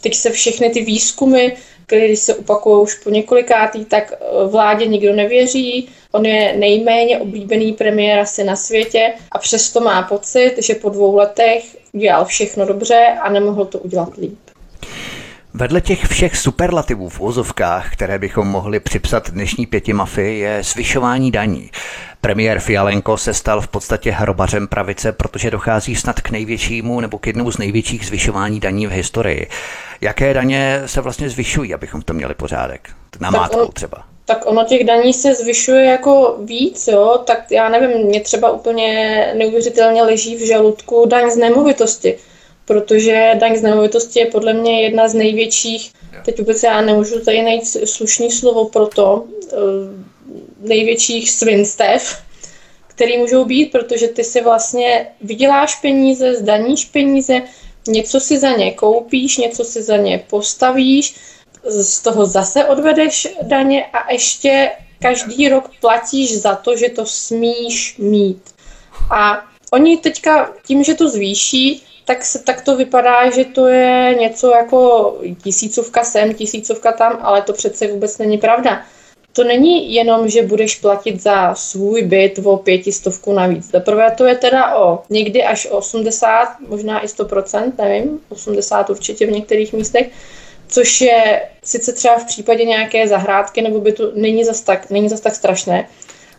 teď se všechny ty výzkumy když se opakují už po několikátý, tak eh, vládě nikdo nevěří. On je nejméně oblíbený premiér asi na světě a přesto má pocit, že po dvou letech udělal všechno dobře a nemohl to udělat líp. Vedle těch všech superlativů v úzovkách, které bychom mohli připsat dnešní pěti mafii, je zvyšování daní. Premiér Fialenko se stal v podstatě hrobařem pravice, protože dochází snad k největšímu nebo k jednomu z největších zvyšování daní v historii. Jaké daně se vlastně zvyšují, abychom to měli pořádek? Na mátku třeba. Tak ono těch daní se zvyšuje jako víc, jo, tak já nevím, mě třeba úplně neuvěřitelně leží v žaludku daň z nemovitosti protože daň z nemovitosti je podle mě jedna z největších, teď vůbec já nemůžu tady najít slušný slovo pro to, eh, největších svinstev, který můžou být, protože ty si vlastně vyděláš peníze, zdaníš peníze, něco si za ně koupíš, něco si za ně postavíš, z toho zase odvedeš daně a ještě každý rok platíš za to, že to smíš mít. A oni teďka tím, že to zvýší, tak, se, tak to vypadá, že to je něco jako tisícovka sem, tisícovka tam, ale to přece vůbec není pravda. To není jenom, že budeš platit za svůj byt o pětistovku navíc. Zaprvé to je teda o někdy až 80, možná i 100%, nevím, 80 určitě v některých místech, což je sice třeba v případě nějaké zahrádky nebo bytu není zas tak, není zas tak strašné,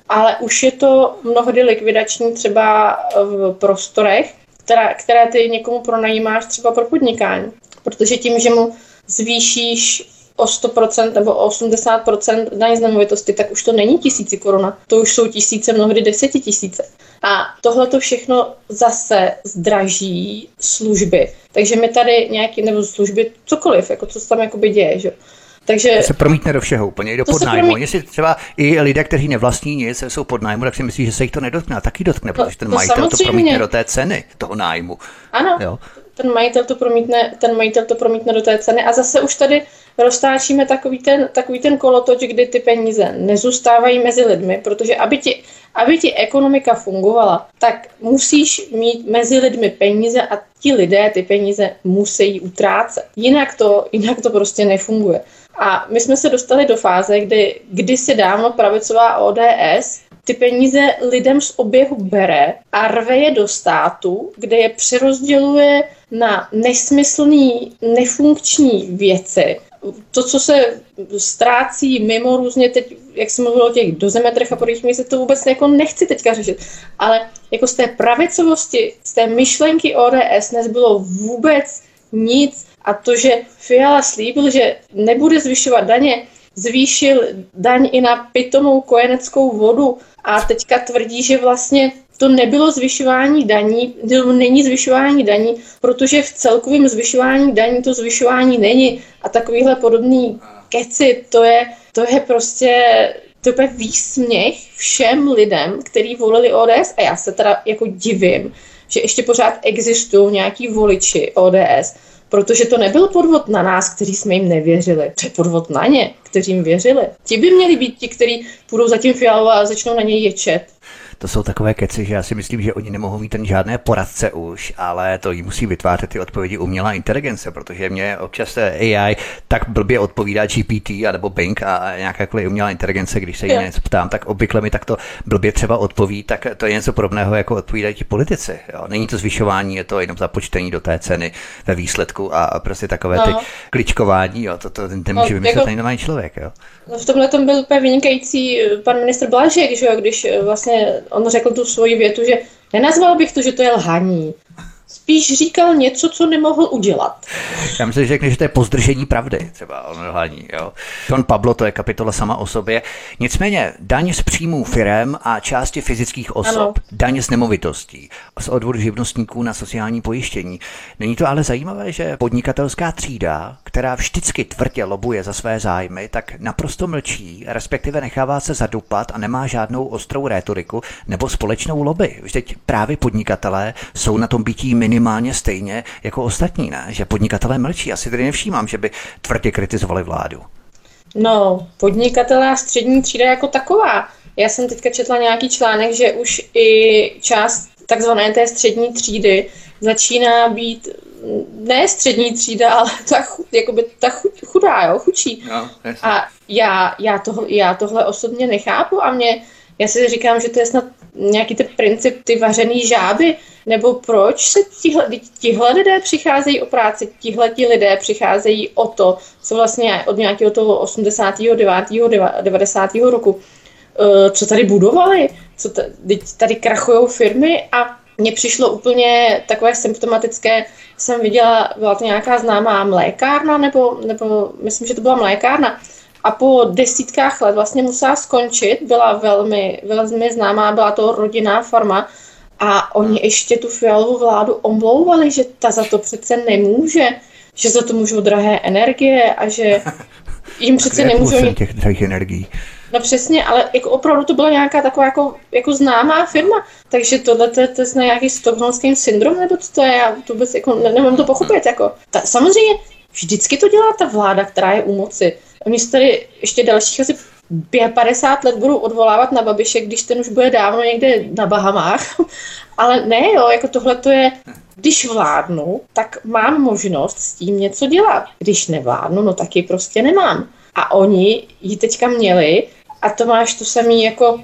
ale už je to mnohdy likvidační třeba v prostorech, která, které ty někomu pronajímáš třeba pro podnikání. Protože tím, že mu zvýšíš o 100% nebo o 80% daň z nemovitosti, tak už to není tisíci koruna. To už jsou tisíce, mnohdy desetitisíce. A tohle to všechno zase zdraží služby. Takže my tady nějaký, nebo služby, cokoliv, jako co se tam jakoby děje, že? Takže to se promítne do všeho, úplně i do podnájmu. Promít... Jestli třeba i lidé, kteří nevlastní nic, jsou podnájmu, tak si myslí, že se jich to nedotkne. A taky dotkne, no, protože ten no, majitel samozřejmě. to promítne do té ceny toho nájmu. Ano, jo? ten majitel to promítne, ten majitel to promítne do té ceny a zase už tady roztáčíme takový ten, takový ten kolotoč, kdy ty peníze nezůstávají mezi lidmi, protože aby ti, aby ti ekonomika fungovala, tak musíš mít mezi lidmi peníze a ti lidé ty peníze musí utrácet. Jinak to, jinak to prostě nefunguje. A my jsme se dostali do fáze, kdy kdysi dávno pravicová ODS ty peníze lidem z oběhu bere a rve je do státu, kde je přerozděluje na nesmyslný, nefunkční věci. To, co se ztrácí mimo různě teď, jak jsem mluvil o těch dozemetrech a podobných místech, to vůbec jako nechci teďka řešit. Ale jako z té pravicovosti, z té myšlenky ODS nezbylo vůbec nic a to, že Fiala slíbil, že nebude zvyšovat daně, zvýšil daň i na pitomou kojeneckou vodu. A teďka tvrdí, že vlastně to nebylo zvyšování daní, není zvyšování daní, protože v celkovém zvyšování daní to zvyšování není. A takovýhle podobný keci, to je, to je prostě to je výsměch všem lidem, kteří volili ODS a já se teda jako divím, že ještě pořád existují nějaký voliči ODS, protože to nebyl podvod na nás, kteří jsme jim nevěřili. To je podvod na ně, kteří jim věřili. Ti by měli být ti, kteří půjdou za tím Fialou a začnou na něj ječet to jsou takové keci, že já si myslím, že oni nemohou mít ten žádné poradce už, ale to jí musí vytvářet ty odpovědi umělá inteligence, protože mě občas AI tak blbě odpovídá GPT nebo Bing a nějaká umělá inteligence, když se jí něco ptám, tak obvykle mi takto blbě třeba odpoví, tak to je něco podobného, jako odpovídají ti politici. Jo. Není to zvyšování, je to jenom započtení do té ceny ve výsledku a prostě takové no. ty kličkování, jo, to, to ten, ten může no, vymyslet jako, normální člověk. Jo. No v tomhle tom byl úplně vynikající eh, pan ministr Blažek, že jo, když eh, vlastně on řekl tu svoji větu, že nenazval bych to, že to je lhaní spíš říkal něco, co nemohl udělat. Já myslím, že řekne, že to je pozdržení pravdy, třeba odhalání. Jo. John Pablo, to je kapitola sama o sobě. Nicméně daň z příjmů firem a části fyzických osob, ano. daň z nemovitostí, z odvodu živnostníků na sociální pojištění. Není to ale zajímavé, že podnikatelská třída, která vždycky tvrdě lobuje za své zájmy, tak naprosto mlčí, respektive nechává se zadupat a nemá žádnou ostrou rétoriku nebo společnou lobby. Teď právě podnikatelé jsou na tom bytí minimálně stejně jako ostatní, ne? Že podnikatelé mlčí. Asi tedy nevšímám, že by tvrdě kritizovali vládu. No, podnikatelé a střední třída jako taková. Já jsem teďka četla nějaký článek, že už i část takzvané té střední třídy začíná být ne střední třída, ale ta, jakoby ta chudá, jo, chučí. No, a já, já, toho, já tohle osobně nechápu a mě, já si říkám, že to je snad nějaký ten princip, ty vařený žáby, nebo proč se tihle, tihle lidé přicházejí o práci, tihle ti lidé přicházejí o to, co vlastně od nějakého toho 89. 90. roku, eh, co tady budovali, co tady, tady krachují firmy a mně přišlo úplně takové symptomatické, jsem viděla, byla to nějaká známá mlékárna, nebo, nebo myslím, že to byla mlékárna, a po desítkách let vlastně musela skončit, byla velmi, velmi známá, byla to rodinná farma a oni ještě tu fialovou vládu omlouvali, že ta za to přece nemůže, že za to můžou drahé energie a že jim přece nemůžou... těch drahých energií. No přesně, ale jako opravdu to byla nějaká taková jako, jako známá firma, takže tohle to, to je nějaký stokholmský syndrom, nebo co to je, já to vůbec jako ne, nemám to pochopit, jako. Ta, samozřejmě vždycky to dělá ta vláda, která je u moci. Oni se tady ještě dalších asi 50 let budu odvolávat na Babiše, když ten už bude dávno někde na Bahamách. Ale ne, jo, jako tohle to je, když vládnu, tak mám možnost s tím něco dělat. Když nevládnu, no tak ji prostě nemám. A oni ji teďka měli a to máš to samý jako,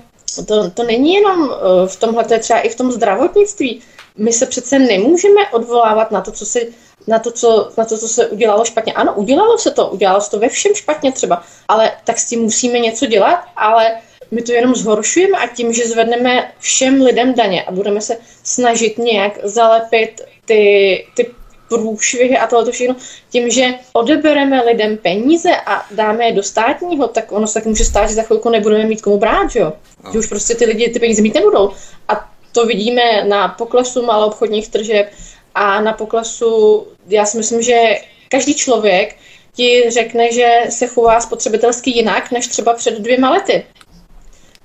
to, to není jenom eh, v tomhle, to je třeba i v tom zdravotnictví. My se přece nemůžeme odvolávat na to, co se na to, co, na to, co se udělalo špatně. Ano, udělalo se to, udělalo se to ve všem špatně třeba, ale tak s tím musíme něco dělat, ale my to jenom zhoršujeme a tím, že zvedneme všem lidem daně a budeme se snažit nějak zalepit ty, ty průšvihy a tohle všechno, tím, že odebereme lidem peníze a dáme je do státního, tak ono se tak může stát, že za chvilku nebudeme mít komu brát, že jo? Že už prostě ty lidi ty peníze mít nebudou. A to vidíme na poklesu maloobchodních tržeb a na poklesu, já si myslím, že každý člověk ti řekne, že se chová spotřebitelsky jinak, než třeba před dvěma lety.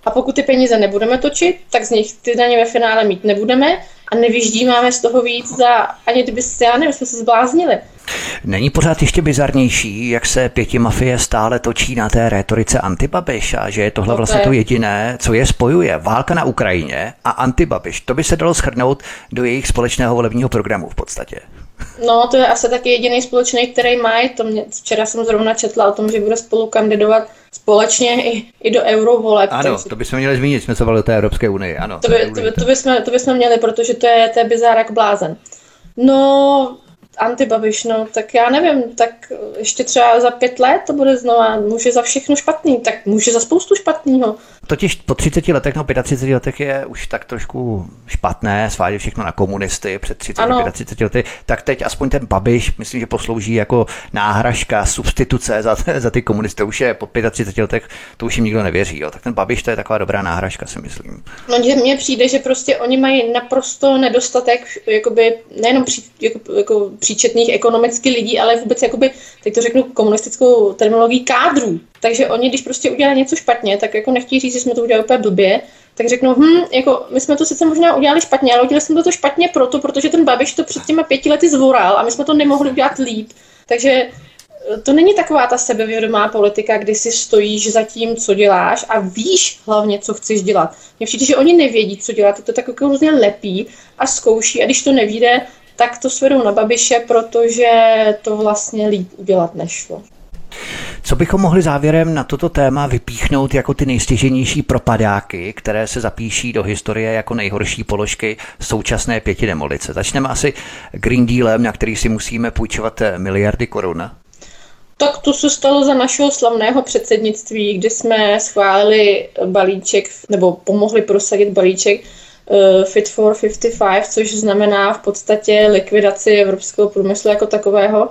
A pokud ty peníze nebudeme točit, tak z nich ty daně ve finále mít nebudeme a nevyždímáme z toho víc za, ani kdyby se, já nevím, jsme se zbláznili. Není pořád ještě bizarnější, jak se pěti mafie stále točí na té rétorice antibabiš a že je tohle no vlastně to jediné, co je spojuje. Válka na Ukrajině a antibabiš. To by se dalo schrnout do jejich společného volebního programu v podstatě. No, to je asi taky jediný společný, který mají. To mě, včera jsem zrovna četla o tom, že bude spolu kandidovat společně i, i do eurovoleb. Ano, takže... to bychom měli zmínit, jsme se bavili té Evropské unii, ano. To, by, to, by, to, bychom, to bychom měli, protože to je, to je bizárek blázen. No, antibabiš, no, tak já nevím, tak ještě třeba za pět let to bude znova, může za všechno špatný, tak může za spoustu špatného. Totiž po 30 letech, no 35 letech je už tak trošku špatné, svádět všechno na komunisty před 30, ano. 35 lety, tak teď aspoň ten Babiš, myslím, že poslouží jako náhražka, substituce za, za ty komunisty, už je po 35 letech, to už jim nikdo nevěří, jo. tak ten Babiš to je taková dobrá náhražka, si myslím. No, že mně přijde, že prostě oni mají naprosto nedostatek, jakoby, nejenom při, jako, jako příčetných ekonomicky lidí, ale vůbec, jakoby, teď to řeknu komunistickou terminologií, kádrů. Takže oni, když prostě udělali něco špatně, tak jako nechtějí říct, že jsme to udělali úplně blbě, tak řeknou, hm, jako my jsme to sice možná udělali špatně, ale udělali jsme to špatně proto, protože ten Babiš to před těma pěti lety zvoral a my jsme to nemohli udělat líp. Takže eh, to není taková ta sebevědomá politika, kdy si stojíš za tím, co děláš a víš hlavně, co chceš dělat. Mně přijde, že oni nevědí, co dělat, to tak jako různě lepí a zkouší a když to nevíde, tak to svedou na Babiše, protože to vlastně líp udělat nešlo. Co bychom mohli závěrem na toto téma vypíchnout jako ty nejstěženější propadáky, které se zapíší do historie jako nejhorší položky současné pěti demolice? Začneme asi Green Dealem, na který si musíme půjčovat miliardy korun. Tak to se stalo za našeho slavného předsednictví, kdy jsme schválili balíček, nebo pomohli prosadit balíček Fit for 55, což znamená v podstatě likvidaci evropského průmyslu jako takového.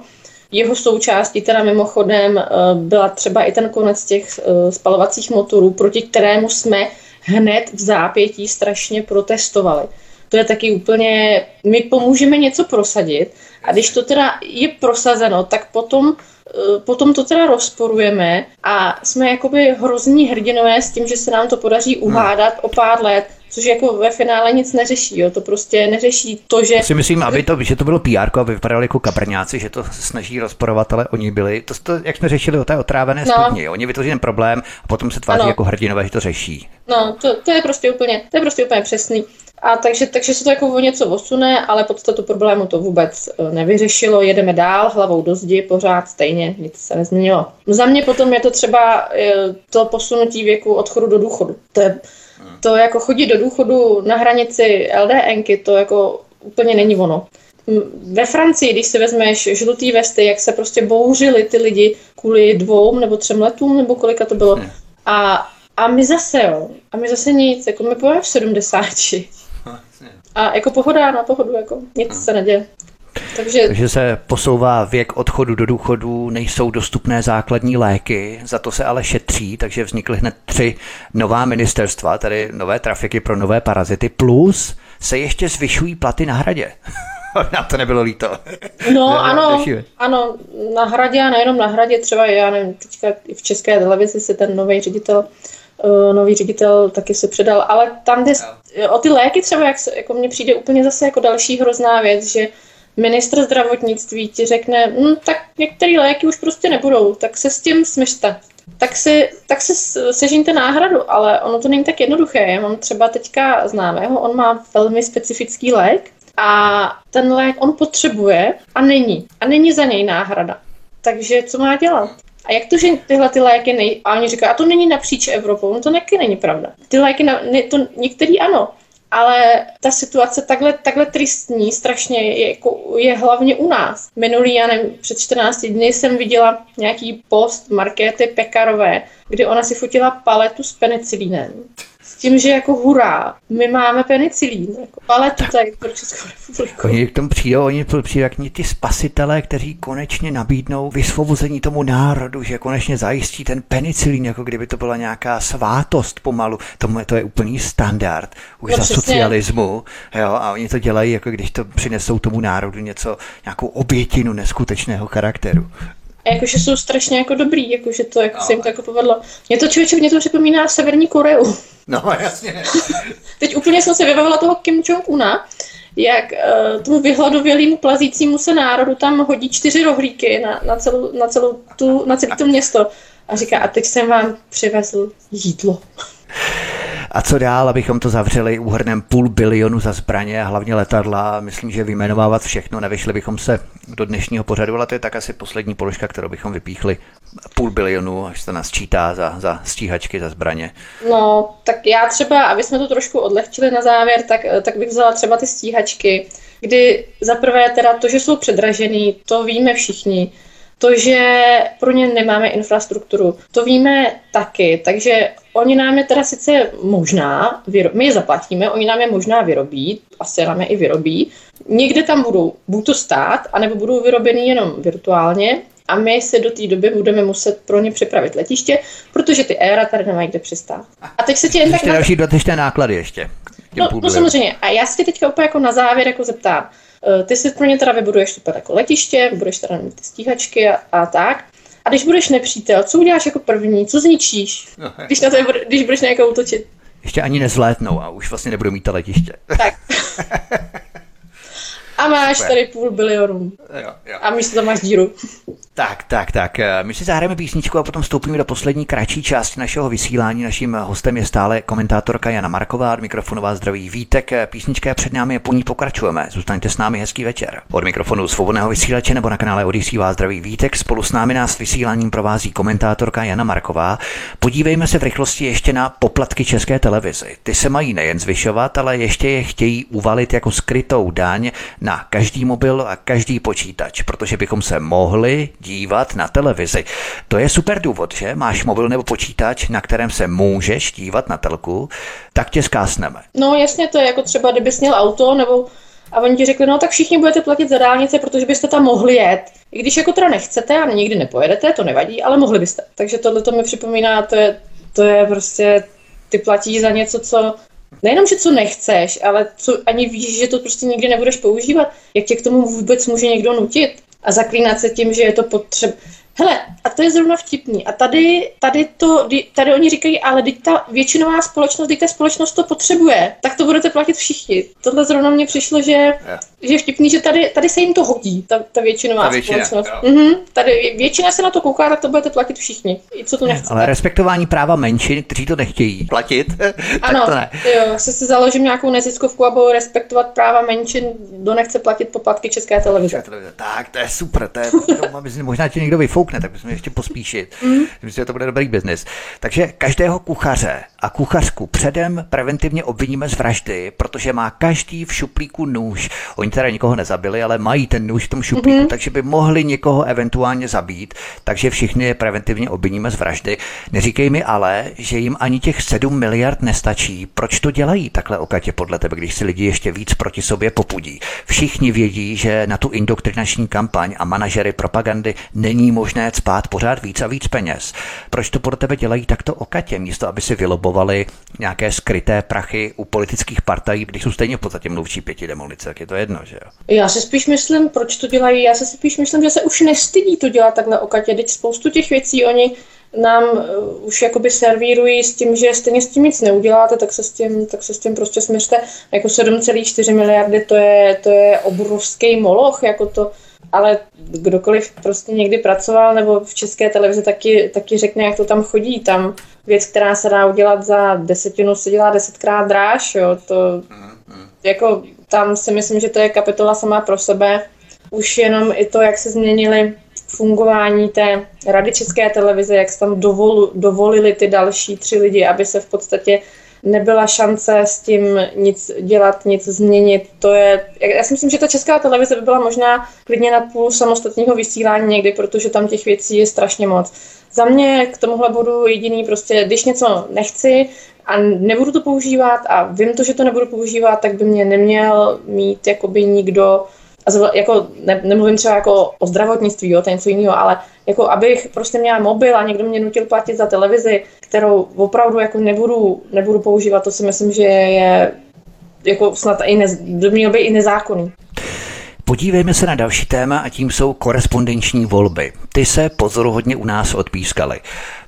Jeho součástí teda mimochodem eh, byla třeba i ten konec těch eh, spalovacích motorů, proti kterému jsme hned v zápětí strašně protestovali. To je taky úplně, my pomůžeme něco prosadit a když to teda je prosazeno, tak potom eh, potom to teda rozporujeme a jsme jakoby hrozní hrdinové s tím, že se nám to podaří uhádat o pár let což jako ve finále nic neřeší, jo. to prostě neřeší to, že... Si myslím, aby to, že to bylo PR, aby vypadali jako kabrňáci, že to snaží rozporovat, ale oni byli, to, to jak jsme řešili o té otrávené no. studni, oni vytvoří ten problém a potom se tváří ano. jako hrdinové, že to řeší. No, to, to, je prostě úplně, to je prostě úplně přesný. A takže, takže se to jako o něco osune, ale podstatu problému to vůbec e, nevyřešilo. Jedeme dál, hlavou do zdi, pořád stejně, nic se nezměnilo. Za mě potom je to třeba e, to posunutí věku odchodu do důchodu. To je to jako chodit do důchodu na hranici LDNky, to jako úplně není ono. Ve Francii, když si vezmeš žlutý vesty, jak se prostě bouřili ty lidi kvůli dvou nebo třem letům, nebo kolika to bylo. A, a my zase, jo, a my zase nic, jako my pojeme v 70. A jako pohoda na pohodu, jako nic se neděje. Takže... Takže se posouvá věk odchodu do důchodu, nejsou dostupné základní léky, za to se ale šetří, takže vznikly hned tři nová ministerstva, tedy nové trafiky pro nové parazity, plus se ještě zvyšují platy na hradě. na to nebylo líto. No ne, ano, ano, na hradě a nejenom na hradě, třeba já nevím, teďka v české televizi se ten nový ředitel uh, nový ředitel taky se předal, ale tam jde o ty léky třeba, jak se, jako mně přijde úplně zase jako další hrozná věc, že ministr zdravotnictví ti řekne, hm, tak některé léky už prostě nebudou, tak se s tím smyšte. Tak si, tak si sežíte náhradu, ale ono to není tak jednoduché. Já mám třeba teďka známého, on má velmi specifický lék a ten lék on potřebuje a není. A není za něj náhrada. Takže co má dělat? A jak to, že tyhle ty léky nej... A oni říkají, a to není napříč Evropou, no to neky není pravda. Ty léky, na... ne, to některý ano, ale ta situace takhle, takhle tristní strašně je, jako, je hlavně u nás. Minulý, já nevím, před 14 dny jsem viděla nějaký post Markéty Pekarové, kdy ona si fotila paletu s penicilínem tím, že jako hurá, my máme penicilín, jako paletu tady pro Českou republiku. Oni k tomu přijdou, oni přijdou jak ty spasitelé, kteří konečně nabídnou vysvobození tomu národu, že konečně zajistí ten penicilín, jako kdyby to byla nějaká svátost pomalu. Tomu to je úplný standard už no, za přesně. socialismu. Jo, a oni to dělají, jako když to přinesou tomu národu něco, nějakou obětinu neskutečného charakteru. A jakože jsou strašně jako dobrý, jakože to jako no. se jim to jako povedlo. Mě to člověče, mě to připomíná Severní Koreu. No, jasně. Teď úplně jsem se vybavila toho Kim Jong-una, jak uh, tomu vyhladovělému plazícímu se národu tam hodí čtyři rohlíky na, na, celou, na, celou tu, na celé to město. A říká, a teď jsem vám přivezl jídlo. A co dál, abychom to zavřeli úhrnem půl bilionu za zbraně a hlavně letadla. Myslím, že vyjmenovávat všechno, nevyšli bychom se do dnešního pořadu, ale to je tak asi poslední položka, kterou bychom vypíchli. Půl bilionu, až se nás čítá za, za stíhačky, za zbraně. No, tak já třeba, aby jsme to trošku odlehčili na závěr, tak, tak bych vzala třeba ty stíhačky, kdy za prvé teda to, že jsou předražený, to víme všichni. To, že pro ně nemáme infrastrukturu, to víme taky, takže oni nám je teda sice možná, my je zaplatíme, oni nám je možná vyrobí, asi nám je i vyrobí. Někde tam budou buď to stát, anebo budou vyrobeny jenom virtuálně, a my se do té doby budeme muset pro ně připravit letiště, protože ty éra tady nemají kde přistát. A teď se tě jen tak... Ještě další dotyčné náklady ještě. No, no samozřejmě. A já se tě teďka úplně jako na závěr jako zeptám. Eh, ty si pro ně teda vybuduješ super jako letiště, budeš teda mít ty stíhačky a, a tak. A když budeš nepřítel, co uděláš jako první? Co zničíš? No, když, na to, když budeš nějakou útočit? Ještě ani nezlétnou a už vlastně nebudou mít to letiště. Tak. A máš Super. tady půl bilionu. Jo, jo. A místo tam máš díru. Tak, tak, tak. My si zahrajeme písničku a potom vstoupíme do poslední kratší části našeho vysílání. Naším hostem je stále komentátorka Jana Marková, od mikrofonová zdraví Vítek. Písnička je před námi a po ní pokračujeme. Zůstaňte s námi hezký večer. Od mikrofonu svobodného vysílače nebo na kanále Odisí vás zdraví Vítek. Spolu s námi nás vysíláním provází komentátorka Jana Marková. Podívejme se v rychlosti ještě na poplatky České televizi. Ty se mají nejen zvyšovat, ale ještě je chtějí uvalit jako skrytou daň na každý mobil a každý počítač, protože bychom se mohli dívat na televizi. To je super důvod, že? Máš mobil nebo počítač, na kterém se můžeš dívat na telku, tak tě zkásneme. No jasně, to je jako třeba, kdybys měl auto nebo a oni ti řekli, no tak všichni budete platit za dálnice, protože byste tam mohli jet. I když jako teda nechcete a nikdy nepojedete, to nevadí, ale mohli byste. Takže tohle to mi připomíná, to je, to je prostě, ty platíš za něco, co nejenom, že co nechceš, ale co ani víš, že to prostě nikdy nebudeš používat, jak tě k tomu vůbec může někdo nutit a zaklínat se tím, že je to potřeba. Hele, a to je zrovna vtipný. A tady, tady, to, tady oni říkají, ale teď ta většinová společnost, teď ta společnost to potřebuje, tak to budete platit všichni. Tohle zrovna mně přišlo, že, yeah. že je vtipný, že tady, tady se jim to hodí, ta, ta většinová ta většina, společnost. Mm-hmm, tady většina se na to kouká, tak to budete platit všichni, i co to nechce. Ale respektování práva menšin, kteří to nechtějí platit, ano, tak to ne. Jo, se si založím nějakou neziskovku a budu respektovat práva menšin, kdo nechce platit poplatky České televize. Tak, to je super, to je, to, možná ti někdo vyfoukne tak bychom ještě pospíšit. Mm. Myslím, že to bude dobrý biznis. Takže každého kuchaře a kuchařku předem preventivně obviníme z vraždy, protože má každý v šuplíku nůž. Oni teda nikoho nezabili, ale mají ten nůž v tom šuplíku, mm. takže by mohli někoho eventuálně zabít. Takže všichni je preventivně obviníme z vraždy. Neříkej mi ale, že jim ani těch 7 miliard nestačí. Proč to dělají takhle okatě podle tebe, když si lidi ještě víc proti sobě popudí? Všichni vědí, že na tu indoktrinační kampaň a manažery propagandy není možné spát pořád víc a víc peněz. Proč to pro tebe dělají takto okatě, místo aby si vylobovali nějaké skryté prachy u politických partají, když jsou stejně v podstatě mluvčí pěti demolice, tak je to jedno, že jo? Já si spíš myslím, proč to dělají, já si spíš myslím, že se už nestydí to dělat takhle okatě, teď spoustu těch věcí oni nám uh, už jakoby servírují s tím, že stejně s tím nic neuděláte, tak se s tím, tak se s tím prostě směřte. Jako 7,4 miliardy, to je, to je obrovský moloch, jako to, ale kdokoliv prostě někdy pracoval nebo v české televizi taky, taky řekne, jak to tam chodí. Tam věc, která se dá udělat za desetinu, se dělá desetkrát dráž, jo. To, jako, tam si myslím, že to je kapitola sama pro sebe. Už jenom i to, jak se změnily fungování té Rady České televize, jak se tam dovol, dovolili ty další tři lidi, aby se v podstatě nebyla šance s tím nic dělat, nic změnit. To je, já si myslím, že ta česká televize by byla možná klidně na půl samostatného vysílání někdy, protože tam těch věcí je strašně moc. Za mě k tomuhle budu jediný prostě, když něco nechci a nebudu to používat a vím to, že to nebudu používat, tak by mě neměl mít jakoby nikdo a jako ne, nemluvím třeba jako o zdravotnictví, jo, to něco jiného, ale jako abych prostě měla mobil a někdo mě nutil platit za televizi, kterou opravdu jako nebudu, nebudu používat, to si myslím, že je jako snad i ne, měl by i nezákonný. Podívejme se na další téma a tím jsou korespondenční volby. Ty se pozoruhodně u nás odpískaly.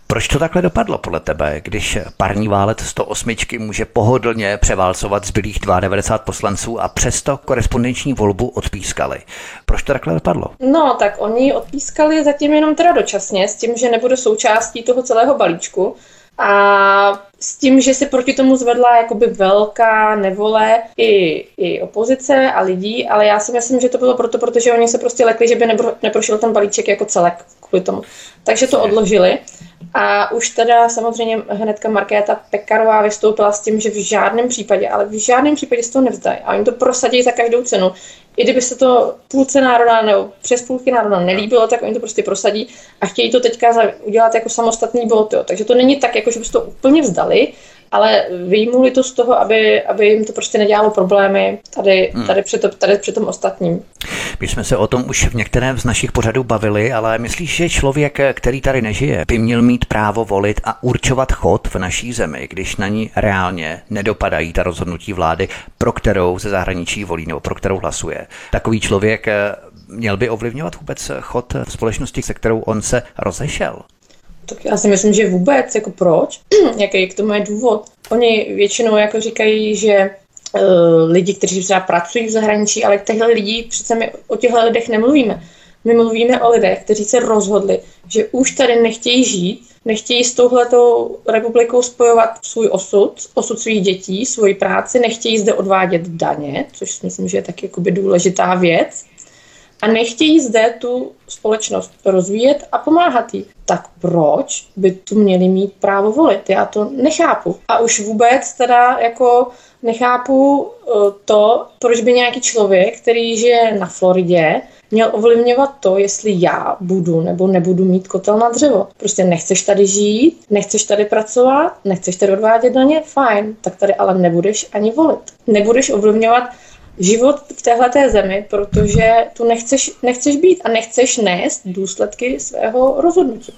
Proč to takhle dopadlo podle tebe, když parní válec 108 může pohodlně převálcovat zbylých 92 poslanců a přesto korespondenční volbu odpískali? Proč to takhle dopadlo? No, tak oni odpískali zatím jenom teda dočasně, s tím, že nebude součástí toho celého balíčku. A s tím, že se proti tomu zvedla jakoby velká nevole i, i opozice a lidí, ale já si myslím, že to bylo proto, protože oni se prostě lekli, že by neprošel ten balíček jako celek kvůli tomu. Takže to odložili. A už teda samozřejmě hnedka Markéta Pekarová vystoupila s tím, že v žádném případě, ale v žádném případě se to nevzdají. A oni to prosadí za každou cenu. I kdyby se to půlce národa nebo přes půlky národa nelíbilo, tak oni to prostě prosadí a chtějí to teďka udělat jako samostatný bod. Jo. Takže to není tak, jako že by se to úplně vzdali, ale vyjmuli to z toho, aby, aby jim to prostě nedělalo problémy tady, hmm. tady, při, to, tady při tom ostatním. My jsme se o tom už v některém z našich pořadů bavili, ale myslíš, že člověk, který tady nežije, by měl mít právo volit a určovat chod v naší zemi, když na ní reálně nedopadají ta rozhodnutí vlády, pro kterou ze zahraničí volí nebo pro kterou hlasuje. Takový člověk eh, měl by ovlivňovat vůbec chod společnosti, se kterou on se rozešel? Tak já si myslím, že vůbec, jako proč, jaký k tomu je důvod. Oni většinou jako říkají, že uh, lidi, kteří třeba pracují v zahraničí, ale těchto lidí, přece my o těchto lidech nemluvíme. My mluvíme o lidech, kteří se rozhodli, že už tady nechtějí žít, nechtějí s touhletou republikou spojovat svůj osud, osud svých dětí, svoji práci, nechtějí zde odvádět daně, což myslím, že je taky důležitá věc a nechtějí zde tu společnost rozvíjet a pomáhat jí. Tak proč by tu měli mít právo volit? Já to nechápu. A už vůbec teda jako nechápu eh, to, proč by nějaký člověk, který žije na Floridě, měl ovlivňovat to, jestli já budu nebo nebudu mít kotel na dřevo. Prostě nechceš tady žít, nechceš tady pracovat, nechceš tady odvádět daně, fajn, tak tady ale nebudeš ani volit. Nebudeš ovlivňovat život v téhle zemi, protože tu nechceš, nechceš být a nechceš nést důsledky svého rozhodnutí.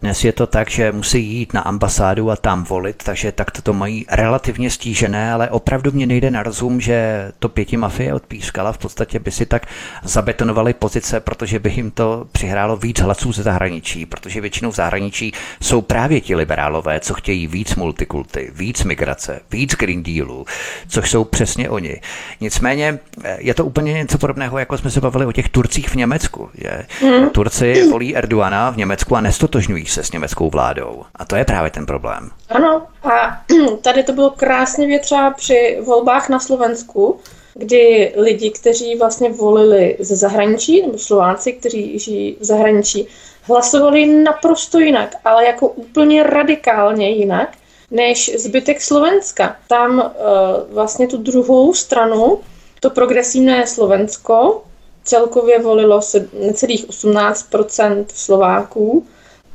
Dnes je to tak, že musí jít na ambasádu a tam volit, takže tak to mají relativně stížené, ale opravdu mě nejde na rozum, že to pěti mafie odpískala. V podstatě by si tak zabetonovali pozice, protože by jim to přihrálo víc hlasů ze zahraničí, protože většinou v zahraničí jsou právě ti liberálové, co chtějí víc multikulty, víc migrace, víc Green Dealu, což jsou přesně oni. Nicméně eh, je to úplně něco podobného, jako jsme se bavili o těch Turcích v Německu. Je. Hmm. Turci volí Erdoana v Německu a nestotožňují se s německou vládou. A to je právě ten problém. Ano, a tady to bylo krásně větřá při volbách na Slovensku, kdy lidi, kteří vlastně volili ze zahraničí, nebo Slováci, kteří žijí v zahraničí, hlasovali naprosto jinak, ale jako úplně radikálně jinak než zbytek Slovenska. Tam uh, vlastně tu druhou stranu, to progresivné Slovensko, celkově volilo necelých 18% Slováků,